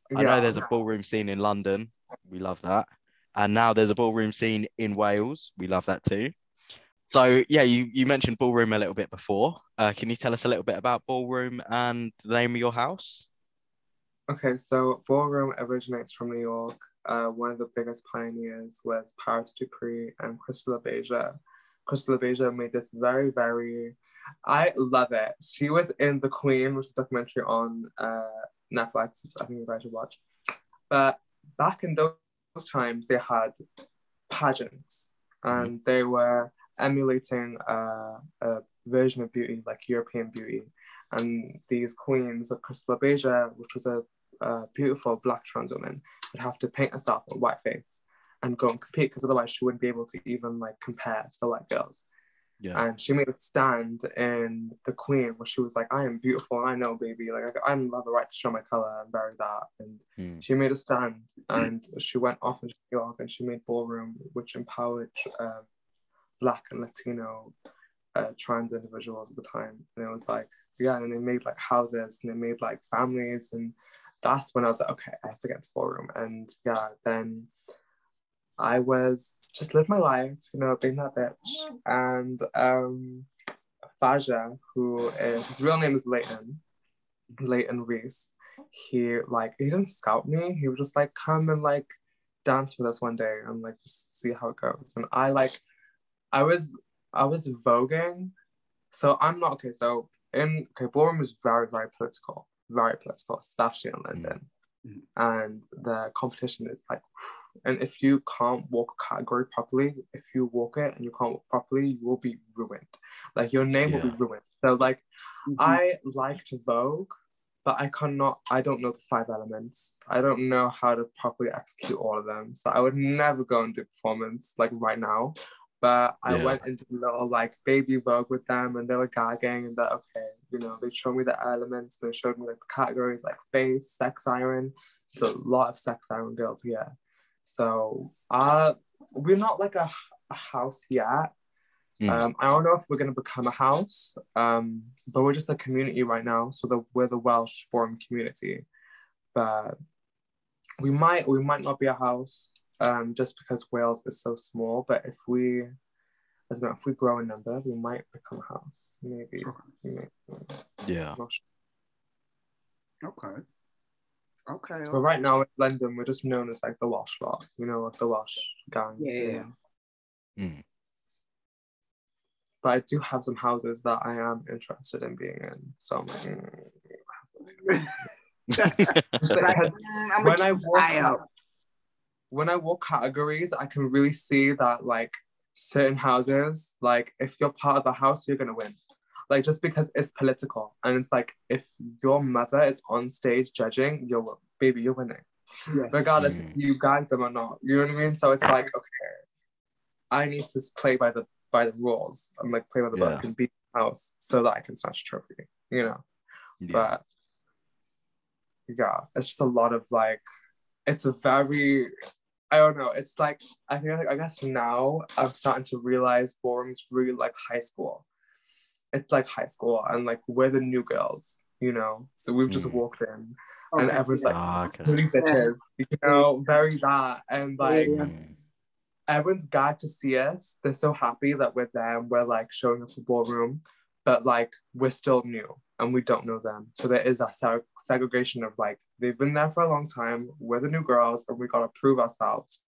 Yeah. I know there's a ballroom scene in London. We love that. And now there's a ballroom scene in Wales. We love that too. So yeah, you, you mentioned ballroom a little bit before. Uh, can you tell us a little bit about ballroom and the name of your house? Okay, so ballroom originates from New York. Uh, one of the biggest pioneers was Paris Dupree and Crystal LaBeija. Crystal LaBeija made this very, very, I love it. She was in The Queen, which is a documentary on uh, Netflix, which I think you guys should watch. But back in those times, they had pageants and they were emulating uh, a version of beauty, like European beauty. And these queens of Crystal LaBeija, which was a, a beautiful black trans woman, would have to paint herself a white face and go and compete because otherwise she wouldn't be able to even like compare to the white girls. Yeah. And she made a stand in the Queen where she was like, "I am beautiful, and I know, baby. Like I, I have the right to show my color and bury that." And Mm. she made a stand, and she went off in New York and she made ballroom, which empowered uh, Black and Latino uh, trans individuals at the time. And it was like, yeah, and they made like houses and they made like families, and that's when I was like, okay, I have to get into ballroom. And yeah, then I was just live my life, you know, being that bitch. And um, Faja, who is his real name is Leighton, Leighton Reese. He like he didn't scout me. He was just like come and like dance with us one day and like just see how it goes. And I like I was I was voguing. So I'm not okay. So in okay, ballroom is very, very political, very political, especially in London. Mm. And the competition is like and if you can't walk a category properly, if you walk it and you can't walk properly, you will be ruined. Like your name will be ruined. So like Mhm. I like to Vogue, but I cannot, I don't know the five elements. I don't know how to properly execute all of them. So I would never go and do performance like right now. But I Yeah. went into the little like baby Vogue with them and they were gagging and that okay, you know, they showed me the elements, they showed me like the categories like face, sex siren. There's a lot of sex siren girls here. So uh we're not like a, a house yet. Mm. Um, I don't know if we're gonna become a house, um, but we're just a community right now. So the we're the Welsh Forum community, but we might we might not be a house, um, just because Wales is so small. But if we, I don't know, if we grow in number, we might become a house. Maybe. maybe. Yeah. Sure. Okay. Okay. But right now in London, we're just known as like the Welsh lot, you know, like the Welsh gang. Yeah, yeah, yeah. Mm. But I do have some houses that I am interested in being in. So I'm like, mm. Like, Like, mm, I'm when gonna I keep walk out, when I walk categories, I can really see that like certain houses, like if you're part of the house, you're gonna win. Like just because it's political, and it's like if your mother is on stage judging, you're baby, you're winning, Yes. regardless Mm. if you guide them or not. You know what I mean? So it's like okay, I need to play by the by the rules and like play by the book and be the house so that I can snatch a trophy. You know yeah. but yeah, it's just a lot of like, it's a very, I don't know, it's like, I think, like, I guess now I'm starting to realize ballroom's really like high school. It's like high school, and like we're the new girls, you know? So we've just Mm. walked in, and everyone's like, Ah, okay. really bitches, you know, very that. And like, Yeah. Mm. everyone's glad to see us. They're so happy that we're there and we're like showing up the ballroom, but like we're still new and we don't know them. So there is that seg- segregation of like they've been there for a long time. We're the new girls and we gotta prove ourselves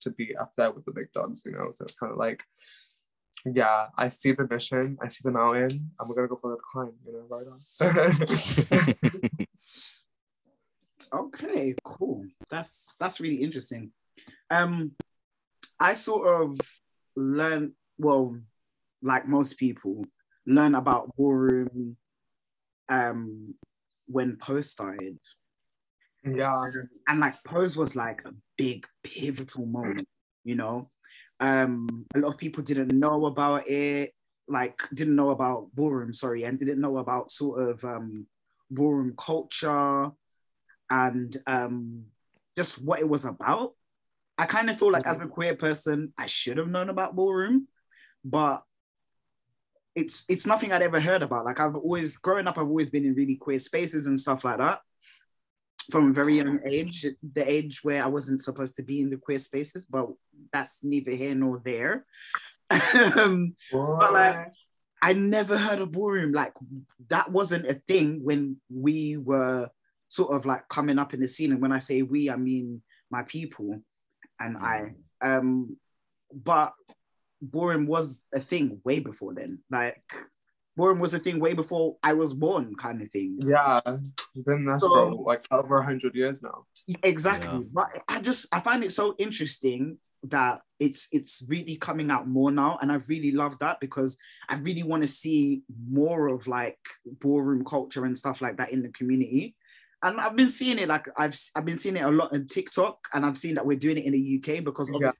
to be up there with the big dogs, you know. So it's kind of like, yeah, I see the mission, I see the mountain, and we're gonna go for the climb, you know, right on. Okay, cool. That's that's really interesting. Um, I sort of learn well, like most people, learn about ballroom um when Pose started. yeah, And like Pose was like a big pivotal moment, you know. Um, a lot of people didn't know about it, like didn't know about ballroom, sorry, and didn't know about sort of um ballroom culture and um just what it was about. I kind of feel like as a queer person, I should have known about ballroom, but it's it's nothing I'd ever heard about. Like I've always growing up, I've always been in really queer spaces and stuff like that from a very young age, the age where I wasn't supposed to be in the queer spaces, but that's neither here nor there. um, But, like, I never heard of ballroom. Like that wasn't a thing when we were sort of like coming up in the scene. And when I say we, I mean my people and I. Um, but ballroom was a thing way before then. Like ballroom was a thing way before I was born, kind of thing. yeah, it's been there So- for like over a hundred years now. Exactly. Yeah. But I just I find it so interesting that it's it's really coming out more now. And I really love that because I really want to see more of like ballroom culture and stuff like that in the community. And I've been seeing it like I've I've been seeing it a lot on TikTok and I've seen that we're doing it in the UK because Yeah.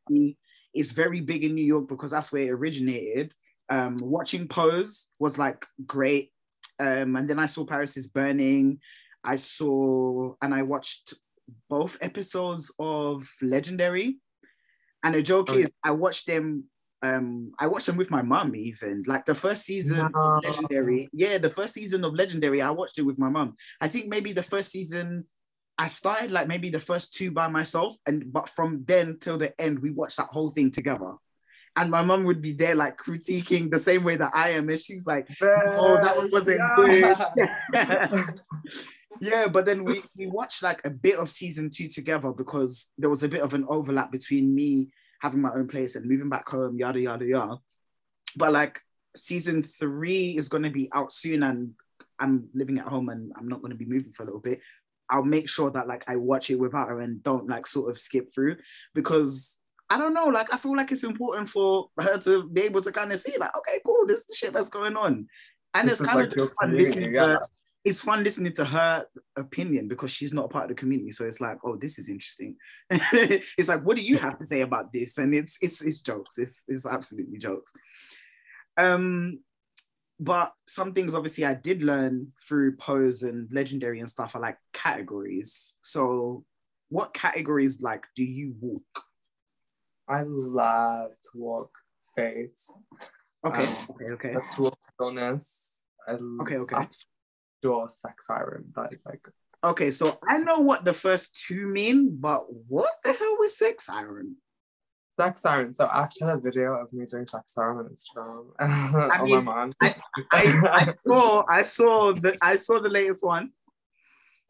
It's very big in New York because that's where it originated. Um, watching Pose was like great. Um, and then I saw Paris is Burning. I saw and I watched both episodes of Legendary. And the joke Oh, is, I watched them. Um, I watched them with my mum. Even like the first season No. of Legendary. Yeah, the first season of Legendary, I watched it with my mum. I think maybe the first season, I started like maybe the first two by myself, and but from then till the end, we watched that whole thing together. and my mom would be there like critiquing the same way that I am, and she's like, "Oh, that one wasn't Yeah. good." yeah, but then we we watched like a bit of season two together because there was a bit of an overlap between me having my own place and moving back home, yada yada yada. But like season three is going to be out soon, and I'm living at home and I'm not going to be moving for a little bit. I'll make sure that like I watch it without her and don't like sort of skip through because I don't know, like I feel like it's important for her to be able to kind of see like, okay, cool, this is the shit that's going on. And This it's kind like of just fun listening yeah. to her, it's fun listening to her opinion because she's not a part of the community. So it's like, oh, this is interesting. it's like, what do you have to say about this? And it's it's it's jokes. It's it's absolutely jokes. Um, but some things obviously I did learn through pose and legendary and stuff are like categories. So what categories like do you walk? I love to walk face. Okay, Um, okay, okay. To walk stillness. I Okay, okay. Adore sex siren. That is like Okay, so I know what the first two mean, but what the hell was sex siren? Sex siren. So I actually had a video of me doing sex siren on Instagram. oh mean, my man. I, I saw I saw the I saw the latest one.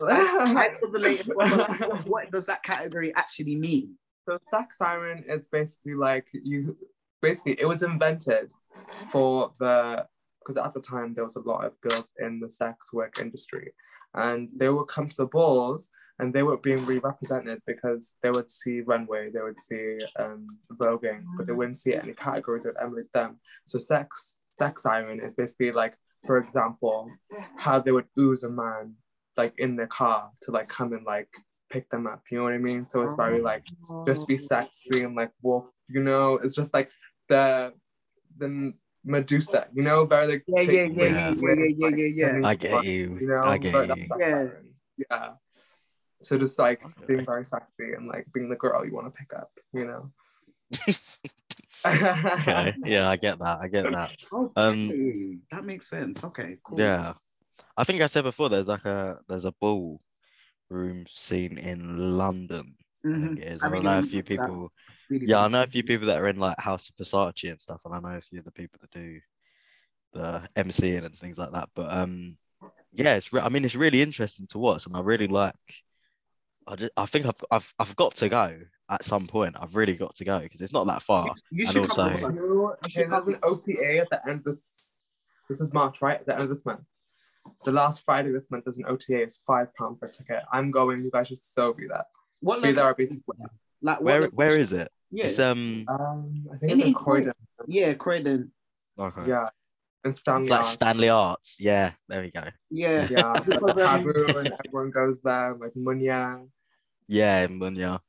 I saw the latest one. What does that category actually mean? So sex siren is basically like you basically it was invented for the because at the time there was a lot of girls in the sex work industry and they would come to the balls and they were being re-represented because they would see runway, they would see um voguing, but they wouldn't see any categories that emulates them. So sex sex siren is basically like, for example, how they would ooze a man like in their car to like come and like pick them up. You know what I mean? So it's very like just be sexy and like wolf, you know, it's just like the the Medusa, you know, very like Yeah, take yeah, yeah, away, yeah, yeah, yeah, yeah, yeah, yeah. I get you. you know, I get but you. Yeah. yeah. So just like Okay. being very sexy and like being the girl you want to pick up, you know. Okay. Yeah, I get that. I get that. Okay, Um, that makes sense. Okay, cool. Yeah. I think I said before there's like a there's a ball room scene in London. I Mhm. think it is. I And I really know a few people Really yeah, I know a few people that are in like House of Versace and stuff, and I know a few of the people that do the MCing and things like that. But um, yeah, it's re- I mean it's really interesting to watch, and I really like. I just, I think I've I've I've got to go at some point. I've really got to go because it's not that far. You and should come also- with us. You- okay, there's an OTA at the end of this. This is March, right? At the end of this month. The last Friday this month, there's an OTA. It's five pound for a ticket. I'm going. You guys should still be there. What Be there, basically. Like what Where where is it? Yeah, It's um Um, I think In- it's in in Croydon. yeah, Croydon. okay. Yeah, and It's Stanley. like Arts. Stanley Arts. Yeah, there we go. Yeah, Yeah, like Because, the Habu and everyone goes there. Like Munya. Yeah, in Munya.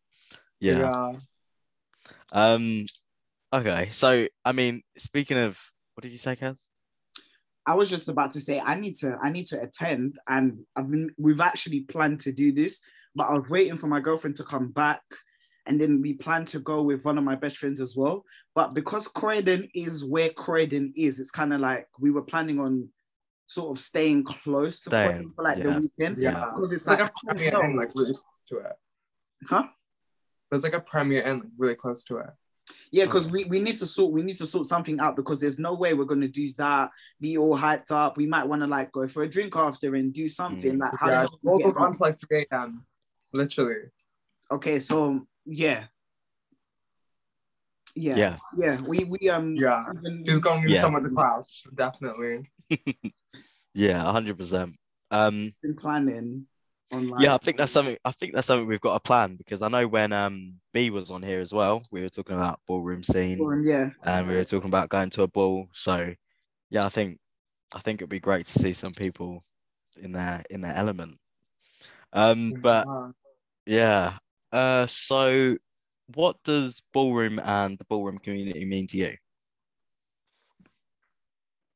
Yeah. yeah. Um. Okay, so I mean, speaking of, what did you say, Kaz? I was just about to say I need to I need to attend, and I've been we've actually planned to do this, but I was waiting for my girlfriend to come back, and then we plan to go with one of my best friends as well. But because Croydon is where Croydon is, it's kind of like we were planning on sort of staying close to Staying, Croydon for like yeah. the weekend. Yeah. because it's It's like like, a Premier Inn, like really close to it. Huh? There's like a Premier Inn, like really close to it. Yeah, because we, we need to sort we need to sort something out because there's no way we're gonna do that, be all hyped up. We might want to like go for a drink after and do something Mm. like how the yeah, do we all get goes on to like 3 a.m. Literally. Okay, so yeah. Yeah. Yeah. Yeah. We we um Yeah. even- She's going to need Yeah. somewhere to crash, definitely. Yeah, hundred percent. Um. been planning on like Yeah, I think that's something. I think that's something we've got to plan because I know when um B was on here as well, we were talking about ballroom scene um, yeah. and we were talking about going to a ball. So yeah, I think I think it'd be great to see some people in their in their element. Um, but yeah. Uh, so what does ballroom and the ballroom community mean to you?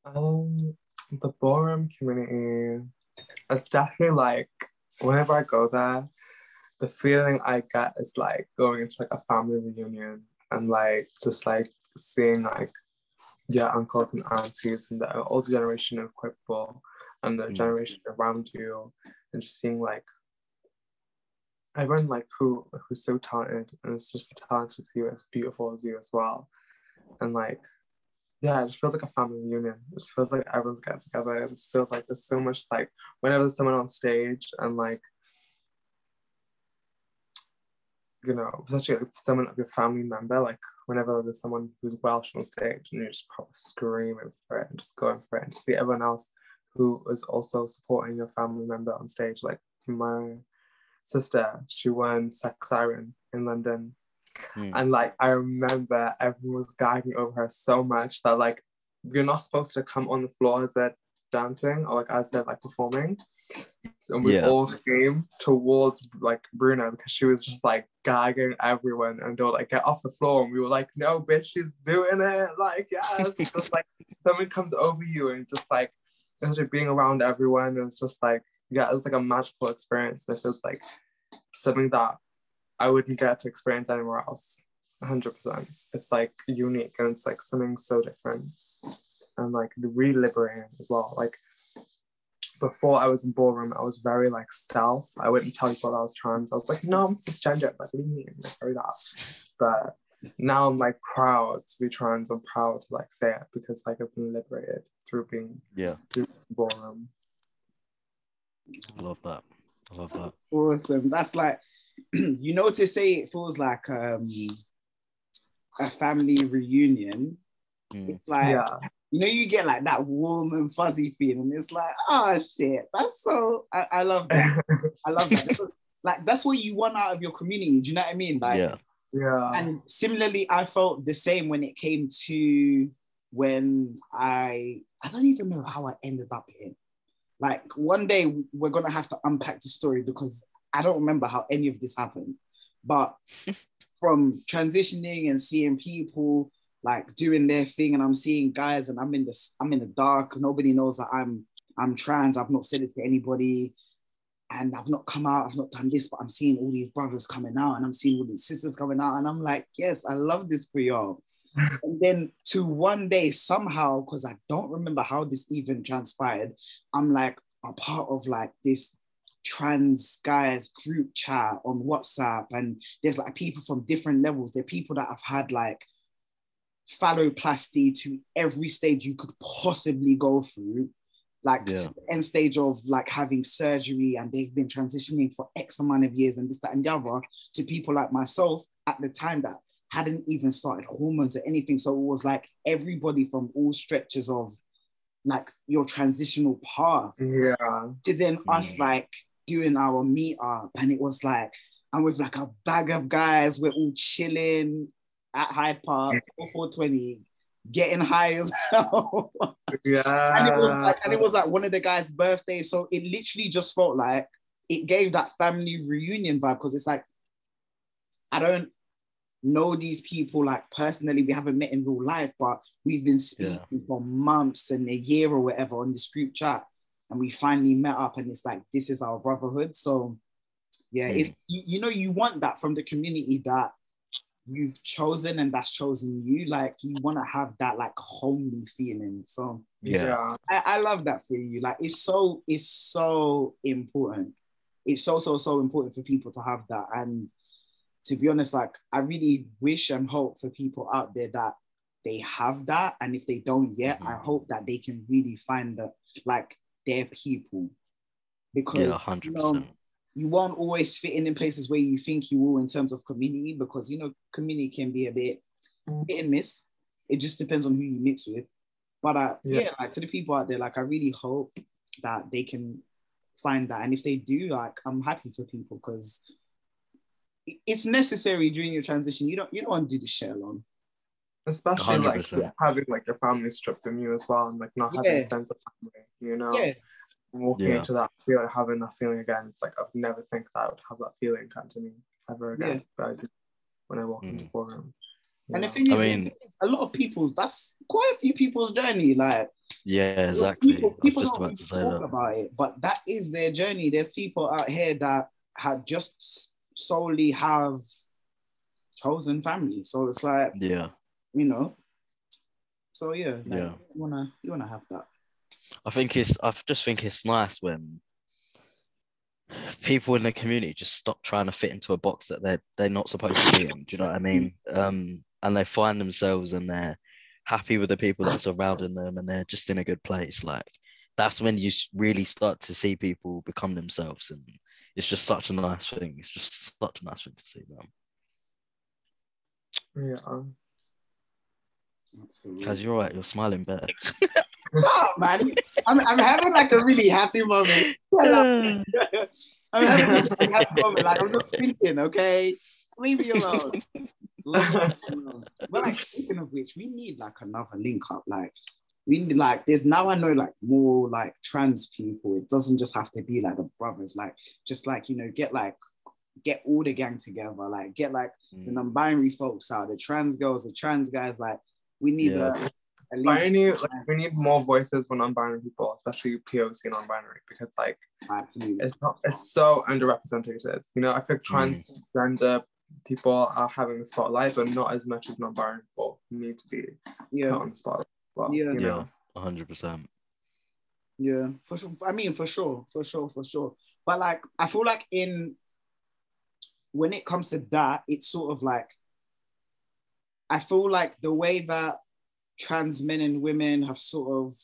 um, the ballroom community is definitely like whenever I go there, the feeling I get is like going into like a family reunion and like just like seeing like your uncles and aunties and the older generation of people and the Mm. generation around you and just seeing like everyone like who who's so talented and is just talented as you as beautiful as you as well and like yeah, it just feels like a family reunion. It just feels like everyone's getting together. It just feels like there's so much like whenever there's someone on stage and like you know, especially if someone like a family member, like whenever there's someone who's Welsh on stage and you're just probably screaming for it and just going for it and see everyone else who is also supporting your family member on stage. Like my sister, she won Sex Siren in London. Mm. And like I remember everyone was gagging over her so much that like you're not supposed to come on the floor as they're dancing or like as they're like performing. So we yeah. all came towards like Bruna because she was just like gagging everyone and they were like get off the floor and we were like no bitch she's doing it like yes just like someone comes over you and just like it's just being around everyone it's just like yeah it's like a magical experience it feels like something that I wouldn't get to experience anywhere else 100% it's like unique and it's like something so different and like really liberating as well. Like before I was in ballroom, I was very like stealth. I wouldn't tell people I was trans. I was like, no, I'm cisgender. Like, leave me in, like, very that. But now I'm like proud to be trans. I'm proud to like say it because like I've been liberated through being yeah through ballroom. I love that. I love That's that. Awesome. That's like you know to say it feels like um a family reunion. Mm. It's like yeah you know, you get like that warm and fuzzy feeling. It's like, oh shit, that's so. I, I love that. I love that. like that's what you want out of your community. Do you know what I mean? Like, yeah, yeah. And similarly, I felt the same when it came to when I I don't even know how I ended up here. Like one day we're gonna have to unpack the story because I don't remember how any of this happened. But from transitioning and seeing people like doing their thing and I'm seeing guys and I'm in this I'm in the dark. Nobody knows that I'm I'm trans. I've not said it to anybody and I've not come out. I've not done this but I'm seeing all these brothers coming out and I'm seeing all these sisters coming out and I'm like yes I love this for y'all. And then to one day somehow because I don't remember how this even transpired I'm like a part of like this trans guys group chat on WhatsApp and there's like people from different levels there are people that have had like phalloplasty to every stage you could possibly go through like yeah. to the end stage of like having surgery and they've been transitioning for X amount of years and this, that, and the other to people like myself at the time that hadn't even started hormones or anything. So it was like everybody from all stretches of like your transitional path. Yeah. To then us mm. like doing our meetup and it was like, and with like a bag of guys, we're all chilling, at Hyde Park for 420, getting high as hell. yeah. And it was like, and it was like one of the guys' birthdays. So it literally just felt like it gave that family reunion vibe because it's like, I don't know these people like personally. We haven't met in real life, but we've been speaking yeah. for months and a year or whatever on this group chat. And we finally met up, and it's like, this is our brotherhood. So, yeah, mm. it's you, you know, you want that from the community that you've chosen and that's chosen you. Like you want to have that like homely feeling. So yeah. I, I, love that for you. Like it's so it's so important. It's so so so important for people to have that. And to be honest like i really wish and hope for people out there that they have that. And if they don't yet mm-hmm. i hope that they can really find that like their people because yeah 100% you know, you won't always fit in in places where you think you will in terms of community because you know community can be a bit mm. hit and miss. It just depends on who you mix with. But uh, yeah. yeah, like to the people out there, like I really hope that they can find that, and if they do, like I'm happy for people because it's necessary during your transition. You don't you don't want to do the shit alone. Especially 100%. like having like your family stripped from you as well, and like not having yeah. a sense of family. You know. Yeah walking yeah. into that feel having that feeling again it's like i've never think that i would have that feeling come to me ever again yeah. but I did when i walk mm. into forum yeah. and the thing is, I mean, a lot of people's that's quite a few people's journey. Like, yeah, exactly. People, people don't about to talk that. about it, but that is their journey. There's people out here that had just solely have chosen family. So it's like, yeah, you know. So yeah, like, yeah. You wanna you wanna have that. I think it's I just think it's nice when people in the community just stop trying to fit into a box that they're they're not supposed to be in. Do you know what I mean? Um, and they find themselves and they're happy with the people that are surrounding them and they're just in a good place like that's when you really start to see people become themselves and it's just such a nice thing it's just such a nice thing to see them. Yeah. Absolutely. Kaz, you're right you're smiling better Shut up, man. I'm, I'm having like a really happy moment. I'm having a really happy moment. Like I'm just thinking, okay, leave me alone. Alone. But like speaking of which, we need like another link up. Like we need like there's now I know like more like trans people. It doesn't just have to be like the brothers. Like just like you know get like get all the gang together. Like get like the Mm, non-binary folks out, the trans girls, the trans guys. Like we need Yeah. a, a But I like we need more voices for non-binary people, especially POC non-binary, because like Absolutely. it's not it's so underrepresented. You know, I think transgender people are having the spotlight, but not as much as non-binary people need to be put on the spotlight. Well, Yeah. you yeah 100% Yeah, for sure. I mean, for sure, for sure, for sure. But like, I feel like in when it comes to that, it's sort of like I feel like the way that trans men and women have sort of,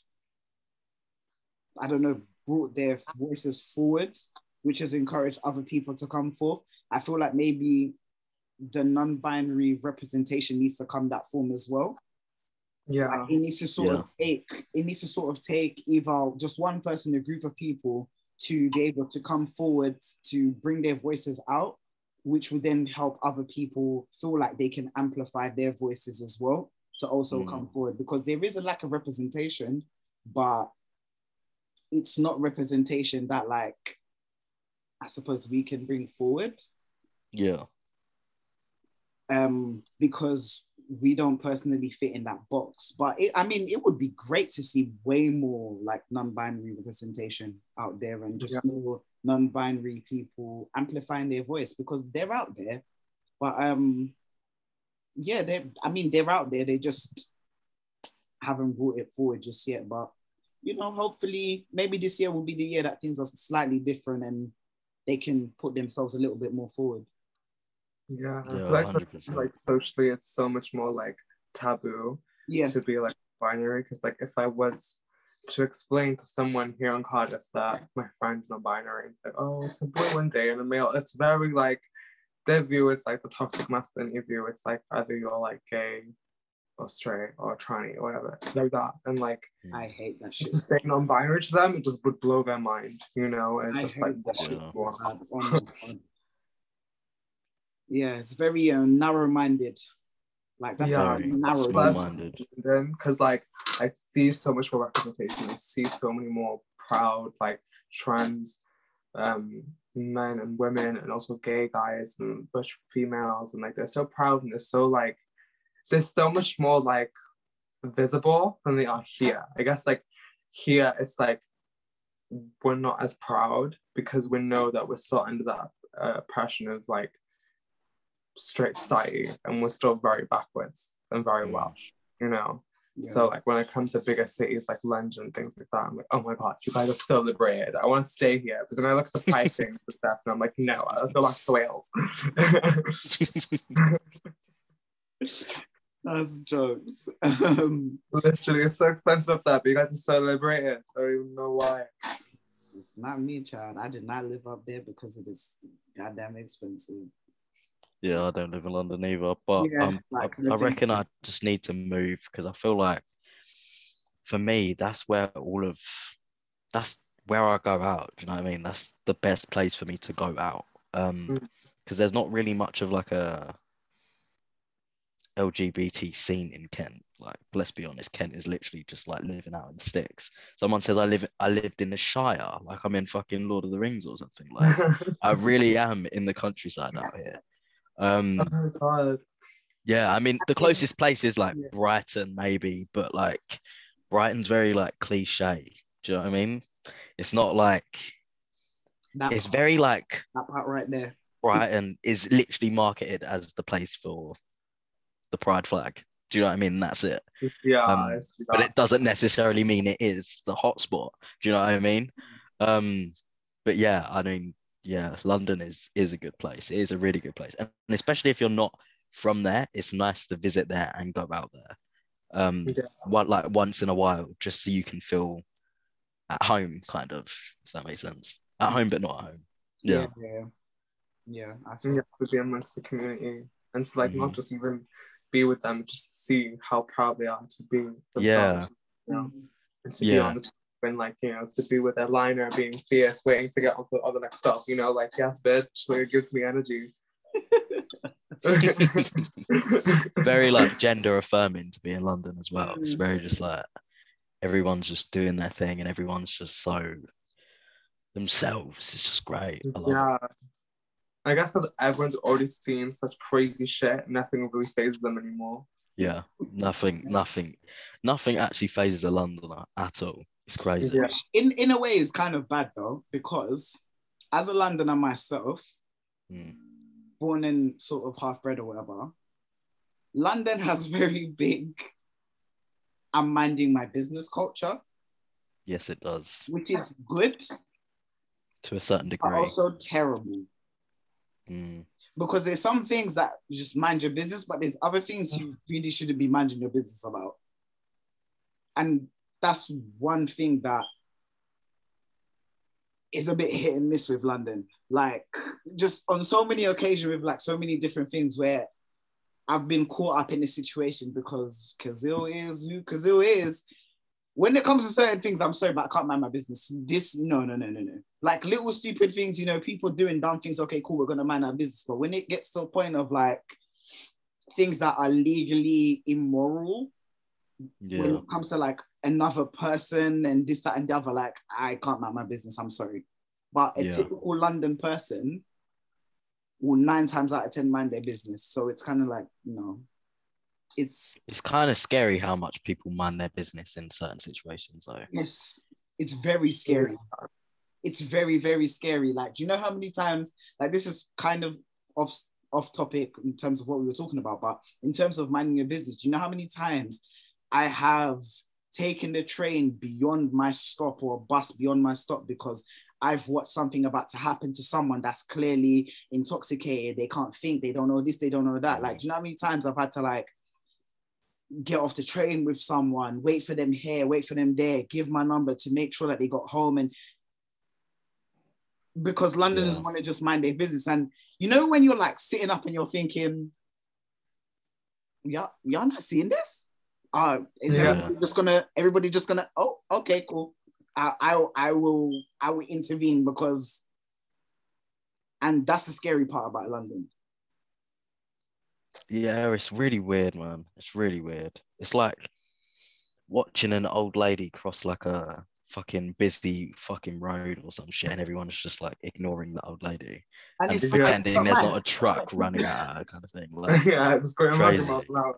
I don't know, brought their voices forward, which has encouraged other people to come forth. I feel like maybe the non-binary representation needs to come that form as well. Yeah. Like, it needs to sort of take it needs to sort of take either just one person, a group of people to be able to come forward to bring their voices out, which would then help other people feel like they can amplify their voices as well to also Mm. come forward because there is a lack of representation, but it's not representation that like I suppose we can bring forward yeah um, because we don't personally fit in that box. But it, I mean, it would be great to see way more like non-binary representation out there and just Yeah. more non-binary people amplifying their voice because they're out there. But um, yeah, they. I mean, they're out there. They just haven't brought it forward just yet. But you know, hopefully, maybe this year will be the year that things are slightly different and they can put themselves a little bit more forward. Yeah. Yeah like, like socially it's so much more like taboo Yeah. to be like binary because like if I was to explain to someone here in Cardiff that my friend's not binary, like oh it's a boy one day and a male, it's very like their view is like the toxic masculinity view. It's like either you're like gay or straight or tranny or whatever. It's like that. And like I hate that shit. to say non-binary to them, it just would blow their mind, you know. It's I just hate like that shit. Yeah. you want. Sad. My God. yeah, it's very uh, narrow-minded. Like that's Yeah. a narrow. then because like I see so much more representation. I see so many more proud like trans um men and women and also gay guys and bush females and like they're so proud and they're so like they're so much more like visible than they are here. I guess like here it's like we're not as proud because we know that we're still under that uh, oppression of like straight society and we're still very backwards and very. Welsh, you know. Yeah. So like when it comes to bigger cities like London and things like that, I'm like, oh my god, you guys are so liberated. I want to stay here. But then I look at the pricing and stuff and I'm like, no, let's go back to Wales. That's jokes. Um, Literally, it's so expensive up there, but you guys are so liberated. I don't even know why. it's not me, child. I did not live up there because it is goddamn expensive. Yeah, I don't live in London either, but Yeah, um, like, I, I reckon I just need to move because I feel like for me, that's where all of that's where I go out. Do you know what I mean? That's the best place for me to go out. Um, Mm. because there's not really much of like a LGBT scene in Kent. Like, let's be honest, Kent is literally just like living out in the sticks. Someone says I live, I lived in the Shire, like I'm in fucking Lord of the Rings or something. Like, I really am in the countryside out here. Um, oh god. yeah, I mean the closest place is like Yeah. Brighton, maybe, but like Brighton's very like cliche. Do you know what I mean? It's not like That, it's part- very like that part right there. Brighton is literally marketed as the place for the pride flag. Do you know what I mean? That's it. Yeah, Um, But it doesn't necessarily mean it is the hotspot. Do you know what I mean? Um, but yeah, I mean, yeah, London is is a good place. It is a really good place, and especially if you're not from there, it's nice to visit there and go out there. Um, Yeah. what like once in a while, just so you can feel at home, kind of, if that makes sense. At home, but not at home. Yeah. yeah, yeah. I feel Yeah, to be amongst the community and to like not Mhm. just even be with them, just see how proud they are to be themselves. Yeah. You know, and to be Yeah. on the and like you know to be with their liner being fierce waiting to get on to all the next stuff you know like yes bitch like it gives me energy Very like gender affirming to be in London as well. It's Mm. very just like everyone's just doing their thing and everyone's just so themselves. It's just great. I love it. yeah I guess because everyone's already seen such crazy shit nothing really phases them anymore Yeah, nothing, nothing, nothing actually phases a Londoner at all. It's crazy. Yeah. In, in a way it's kind of bad though, because as a Londoner myself, Mm. born and sort of half bred or whatever, London has very big I'm minding my business culture, Yes, it does which is good, to a certain but degree. also terrible. Mm. Because there's some things that you just mind your business, but there's other things you really shouldn't be minding your business about. And that's one thing that is a bit hit and miss with London. Like just on so many occasions with like so many different things where I've been caught up in this situation because Kazil is who Kazil is. When it comes to certain things, I'm sorry, but I can't mind my business. This, no, no, no, no, no. Like little stupid things, you know, people doing dumb things. Okay, cool, we're gonna mind our business. But when it gets to a point of like things that are legally immoral, when it comes to like another person and this, that, and the other, like I can't mind my business. I'm sorry. But a Yeah. typical London person will nine times out of ten mind their business. So it's kind of like, you know, it's it's kind of scary how much people mind their business in certain situations, though. yes, it's very scary. It's very, very scary. Like, do you know how many times, like this is kind of off off topic in terms of what we were talking about, but in terms of minding your business, do you know how many times I have taken the train beyond my stop or a bus beyond my stop because I've watched something about to happen to someone that's clearly intoxicated. They can't think, they don't know this, they don't know that. Like, do you know how many times I've had to like get off the train with someone, wait for them here, wait for them there, give my number to make sure that they got home and because Londoners Yeah. want to just mind their business. And you know when you're like sitting up and you're thinking, yeah, y'all not seeing this? Uh, is Yeah. everybody just gonna everybody just gonna oh okay cool I, I I will I will intervene because and that's the scary part about London. Yeah, it's really weird, man. It's really weird. It's like watching an old lady cross like a fucking busy fucking road or some shit, and everyone's just like ignoring the old lady And and pretending not there's not a truck running at her, kind of thing. Like, yeah, it was going Crazy. loud.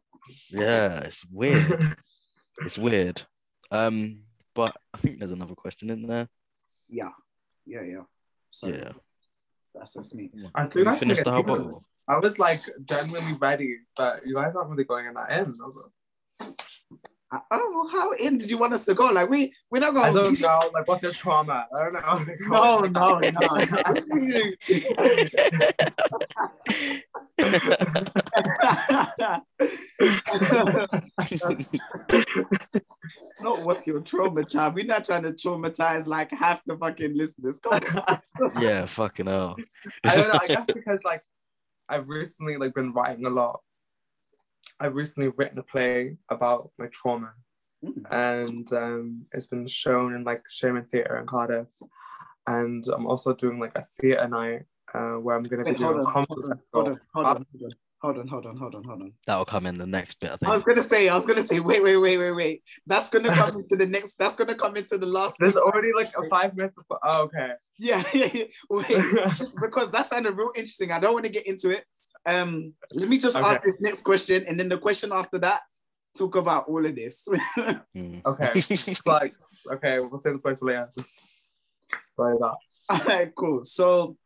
yeah, it's weird. It's weird. Um, but I think there's another question in there. yeah, yeah, yeah. So Yeah. that's just me. I Can think we I finish the whole bottle? I was like genuinely ready, but you guys aren't really going in that end. I, was I- Oh, how in did you want us to go? Like we we're not I going. don't know. Like, what's your trauma? I don't know. No, no, no. Not what's your trauma, child. We're not trying to traumatize like half the fucking listeners. Come yeah, fucking hell. I don't know. I guess because like I've recently like been writing a lot. I've recently written a play about my trauma, Mm. and um, it's been shown in like Sherman Theatre in Cardiff. And I'm also doing like a theatre night uh, where I'm going to be doing on, a comedy. hold on, festival. hold on, hold on, hold on, hold on, hold on, hold on. That'll come in the next bit, I I was gonna say, I was gonna say, wait, wait, wait, wait, wait. That's gonna come into the next. That's gonna come into the last. There's already like a five minutes before. Oh, okay. Yeah, yeah, yeah. Wait, because that sounded real interesting. I don't want to get into it. Um, let me just Okay. ask this next question, and then the question after that, talk about all of this. Mm. Okay. like, okay, we'll save the place for later. Sorry that. all right, cool. So,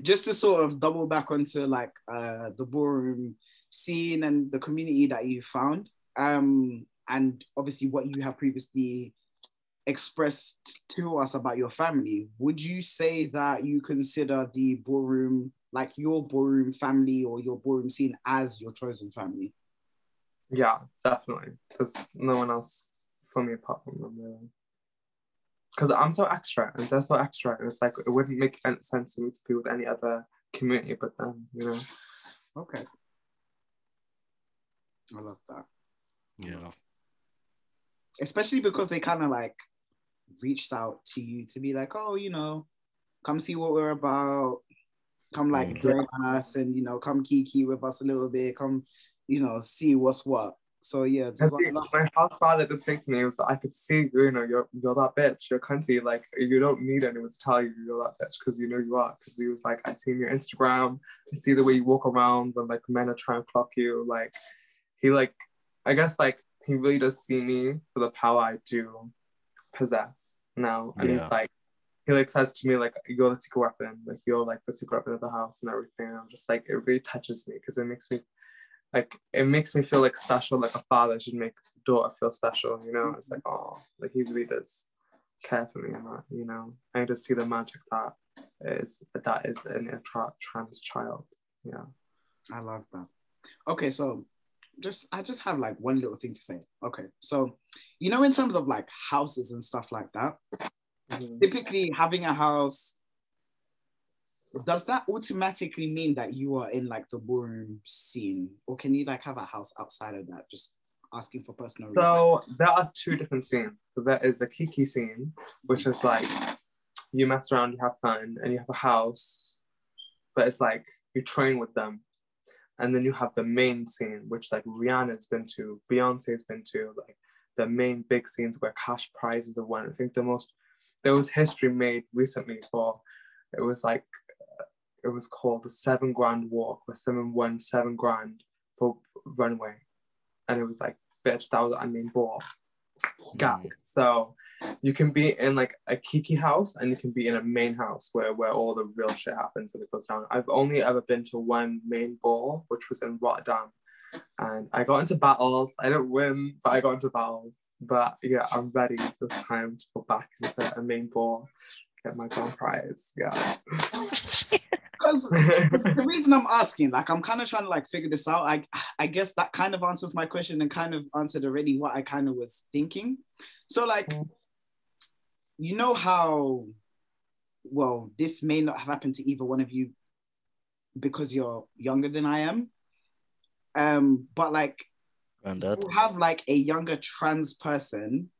just to sort of double back onto like uh the ballroom scene and the community that you found, um, and obviously what you have previously expressed to us about your family, would you say that you consider the ballroom like your ballroom family or your ballroom scene as your chosen family. Yeah, definitely. There's no one else for me apart from them, really. Because I'm so extra and they're so extra, and it's like it wouldn't make any sense for me to be with any other community but them, you know. Okay. I love that. Yeah. Especially because they kind of like reached out to you to be like, oh, you know, come see what we're about. Come like join us and you know, come kiki with us a little bit. Come, you know, see what's what. So yeah, And that's what I see, love. my house father did say to me, was I could see, you know, you're you're that bitch, you're cunty. Like you don't need anyone to tell you you're that bitch because you know you are. Because he was like, I seen your Instagram, I see the way you walk around when like men are trying to clock you. Like he like, I guess like he really does see me for the power I do possess now. And he's Yeah. like, he like says to me like, you're the secret weapon, like you're like the secret weapon of the house and everything. And I'm just like, it really touches me because it makes me like it makes me feel like special, like a father should make his daughter feel special, you know? It's like, oh, like he really does care for me and that, you know. I just see the magic that is that is in a tra- trans child. Yeah. I love that. Okay, so just I just have like one little thing to say. Okay, so you know, in terms of like houses and stuff like that, Mhm. typically having a house does that automatically mean that you are in like the ballroom scene, or can you like have a house outside of that, just asking for personal reasons? So there are two different scenes. So there is the Kiki scene, which is like you mess around, you have fun, and you have a house, but it's like you train with them. And then you have the main scene, which like Rihanna's been to, Beyonce's been to, like the main big scenes where cash prizes are won. I think the most there was history made recently for it was like it was called the seven grand walk where someone won seven grand for runway. And it was like bitch that was I mean ball. Gag. Mm. So you can be in like a kiki house and you can be in a main house where where all the real shit happens and it goes down. I've only ever been to one main ball which was in Rotterdam and I got into battles. I didn't win, but I got into battles. But yeah, I'm ready this time to go back into a main ball, get my grand prize. Yeah. Because the reason I'm asking, like, I'm kind of trying to like figure this out. I I guess that kind of answers my question and kind of answered already what I kind of was thinking. So like, Mm. you know how, well, this may not have happened to either one of you because you're younger than I am. Um, but like Granddad. you have like a younger trans person,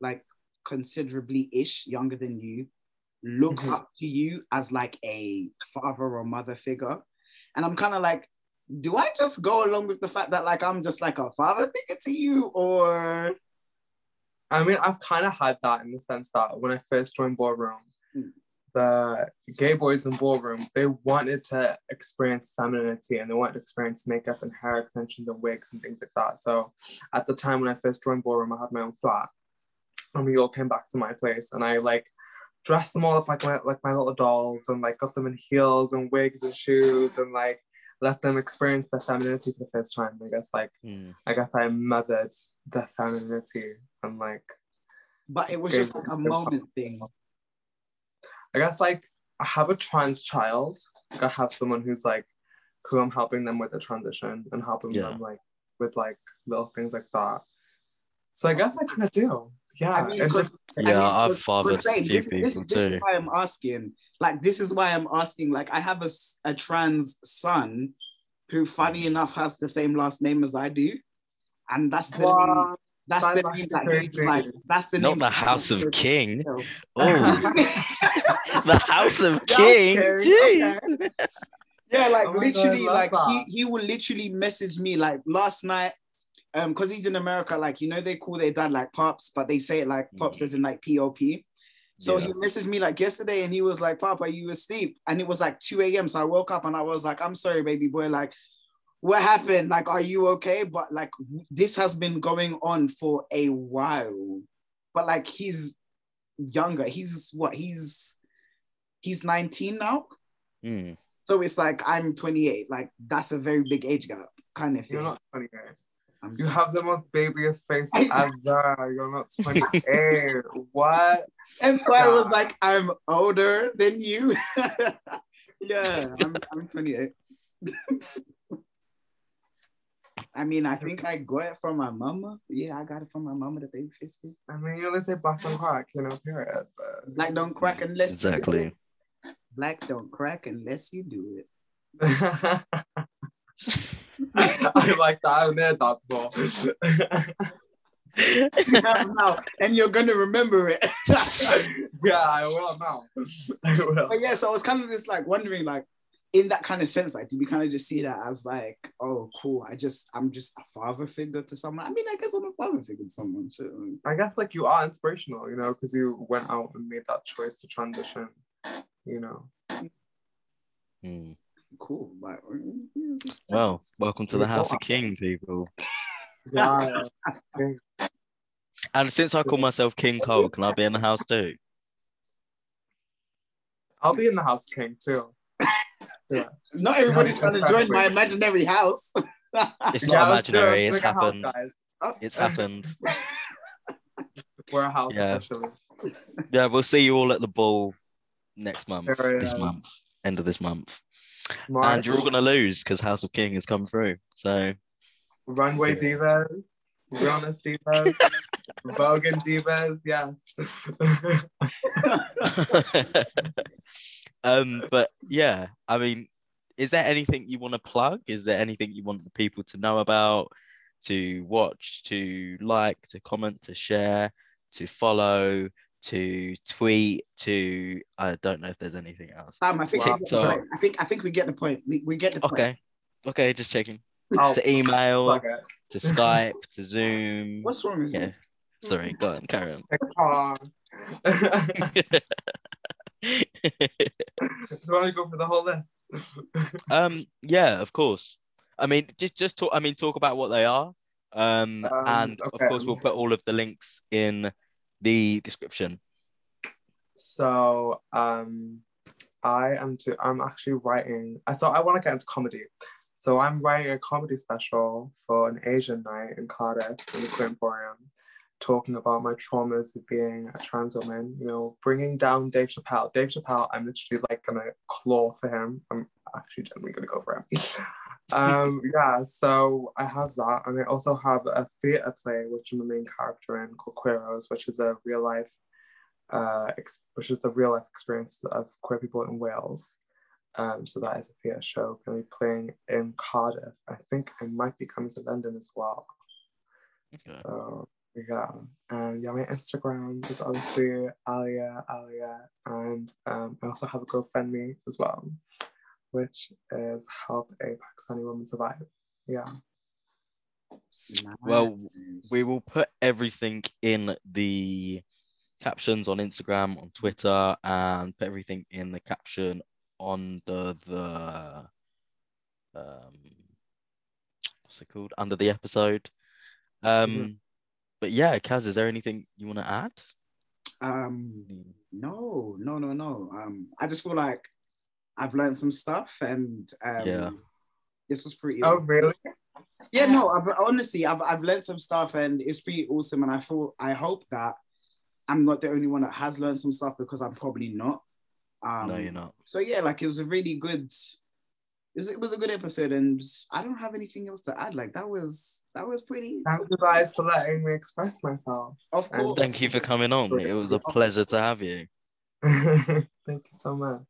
like considerably ish younger than you, look Mhm. up to you as like a father or mother figure. And I'm kind of like, do I just go along with the fact that like I'm just like a father figure to you? Or I mean, I've kind of had that in the sense that when I first joined Ballroom, Mm. The gay boys in Ballroom, they wanted to experience femininity and they wanted to experience makeup and hair extensions and wigs and things like that. So at the time when I first joined Ballroom, I had my own flat. And we all came back to my place and I like dressed them all up like my, like my little dolls and like got them in heels and wigs and shoes and like let them experience their femininity for the first time. I guess like Mm. I guess I mothered their femininity and like but it was just like a moment thing. I guess like I have a trans child. Like I have someone who's like who I'm helping them with the transition and helping Yeah. them like with like little things like that. So I guess I kind of do. Yeah. I mean, and 'cause- diff- I Yeah, mean, I've fathered but a few this, this, this is why I'm asking. Like, this is why I'm asking. Like, I have a, a trans son who, funny Mm. enough, has the same last name as I do, and that's the name, Wow, that's that's the name that he's crazy. like. That's the Not name the House of King. so- Oh, the House of King. Jeez. okay. Yeah, like Oh my God, literally, like he that. he will literally message me like last night, um, because he's in America, like you know they call their dad like pops, but they say it like pops Mm. as in like pop. So Yeah. he messaged me like yesterday, and he was like, "Pop, are you asleep?" And it was like 2 a.m. So I woke up and I was like, "I'm sorry, baby boy. Like, what happened? Like, are you okay?" But like, this has been going on for a while. But like, he's younger. He's what? He's he's 19 now. Mm. So it's like I'm 28. Like that's a very big age gap, kind of thing. You're not 28. I'm- You have the most babyest face ever. You're not 28. what? That's why I was like, I'm older than you. Yeah, I'm, I'm 28. I mean, I think I got it from my mama. Yeah, I got it from my mama, the baby face. I mean, you only say black don't crack, you know, period. But Black don't crack unless you do Exactly. it. Black don't crack unless you do it. I like that. I'm near that before. no, and you're gonna remember it. yeah, I will now. I will. but yeah, so I was kind of just like wondering, like, in that kind of sense, like, do we kind of just see that as like, oh, cool, I just, I'm just a father figure to someone? I mean, I guess I'm a father figure to someone. Shit. I guess like you are inspirational, you know, because you went out and made that choice to transition, you know. Hmm. Cool. Like, mm, Well, welcome to the House of King, people. Yeah. And since I call myself King Cole, can I be in the house too? I'll be in the house king too. Not everybody's Yeah, gonna join my imaginary house. It's not let's do it. imaginary. It's make house, happened. Oh, It's happened. We're a house Yeah. officially. Yeah, we'll see you all at the ball next month. There This is. month, end of this month, and you're all gonna lose because House of King has come through. So runway divas, realness divas, Vogue divas, yes. um, but yeah, I mean, is there anything you want to plug? Is there anything you want the people to know about, to watch, to like, to comment, to share, to follow, to tweet, to I don't know if there's anything else. Sam, I think, TikTok. I think I think we get the point. We, we get the point. Okay, okay, just checking. I'll To email, to Skype, to Zoom. What's wrong with Yeah. you? Sorry, go on, carry on. Do you want to go for the whole list? um, yeah, of course. I mean, just just talk. I mean, talk about what they are. Um, Um, and okay. of course, we'll put all of the links in the description. So um I am to I'm actually writing I so I want to get into comedy. So I'm writing a comedy special for an Asian night in Cardiff in the Queer Emporium, talking about my traumas of being a trans woman, you know, bringing down Dave Chappelle. Dave Chappelle, I'm literally like gonna claw for him. I'm actually genuinely gonna go for him. um yeah, so I have that and I also have a theatre play which I'm the main character in called Queeros, which is a real life uh, ex- which is the real life experience of queer people in Wales. Um, so that is a theatre show going to be playing in Cardiff. I think I might be coming to London as well. Okay. So yeah, and yeah, my Instagram is obviously Alia Alia, and um, I also have a GoFundMe as well, which is help a Pakistani woman survive. Yeah. Well, We will put everything in the captions on Instagram, on Twitter, and put everything in the caption under the um, what's it called? Under the episode. Um, Mhm. But yeah, Kaz, is there anything you want to add? Um, no, no, no, no. Um, I just feel like I've learned some stuff, and um, Yeah. this was pretty. Oh really? yeah, no. I've, honestly, I've I've learned some stuff, and it's pretty awesome. And I thought, I hope that I'm not the only one that has learned some stuff because I'm probably not. Um, no, you're not. So yeah, like it was a really good. It was, a good episode, and I don't have anything else to add. Like that was that was pretty. Thank you guys for letting me express myself. Of And course. Thank you for coming on. It was a pleasure to have you. Thank you so much.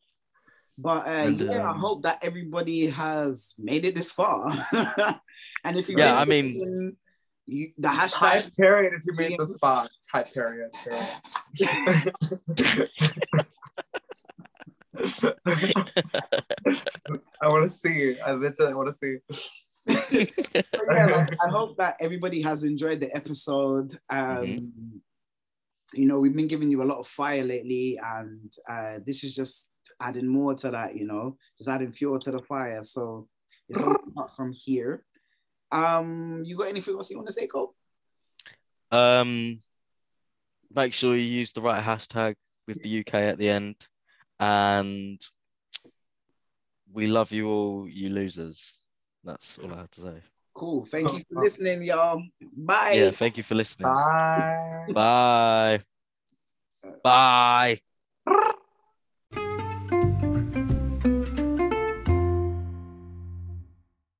But uh, And, yeah, I um, hope that everybody has made it this far. and if you Yeah, I mean- then you, the hashtag. Type period if you made this spot. Type period. period. I want to see. I literally want to see. Yeah, like, I hope that everybody has enjoyed the episode. Um, Mhm. You know, we've been giving you a lot of fire lately, and uh, this is just adding more to that. You know, just adding fuel to the fire. So it's all from here. Um, you got anything else you want to say, Cole? Um, make sure you use the right hashtag with the UK at the end, and we love you all, you losers. That's all I have to say. Cool. Thank you for oh, listening, y'all. Bye. Yeah, thank you for listening. Bye. Bye. Bye.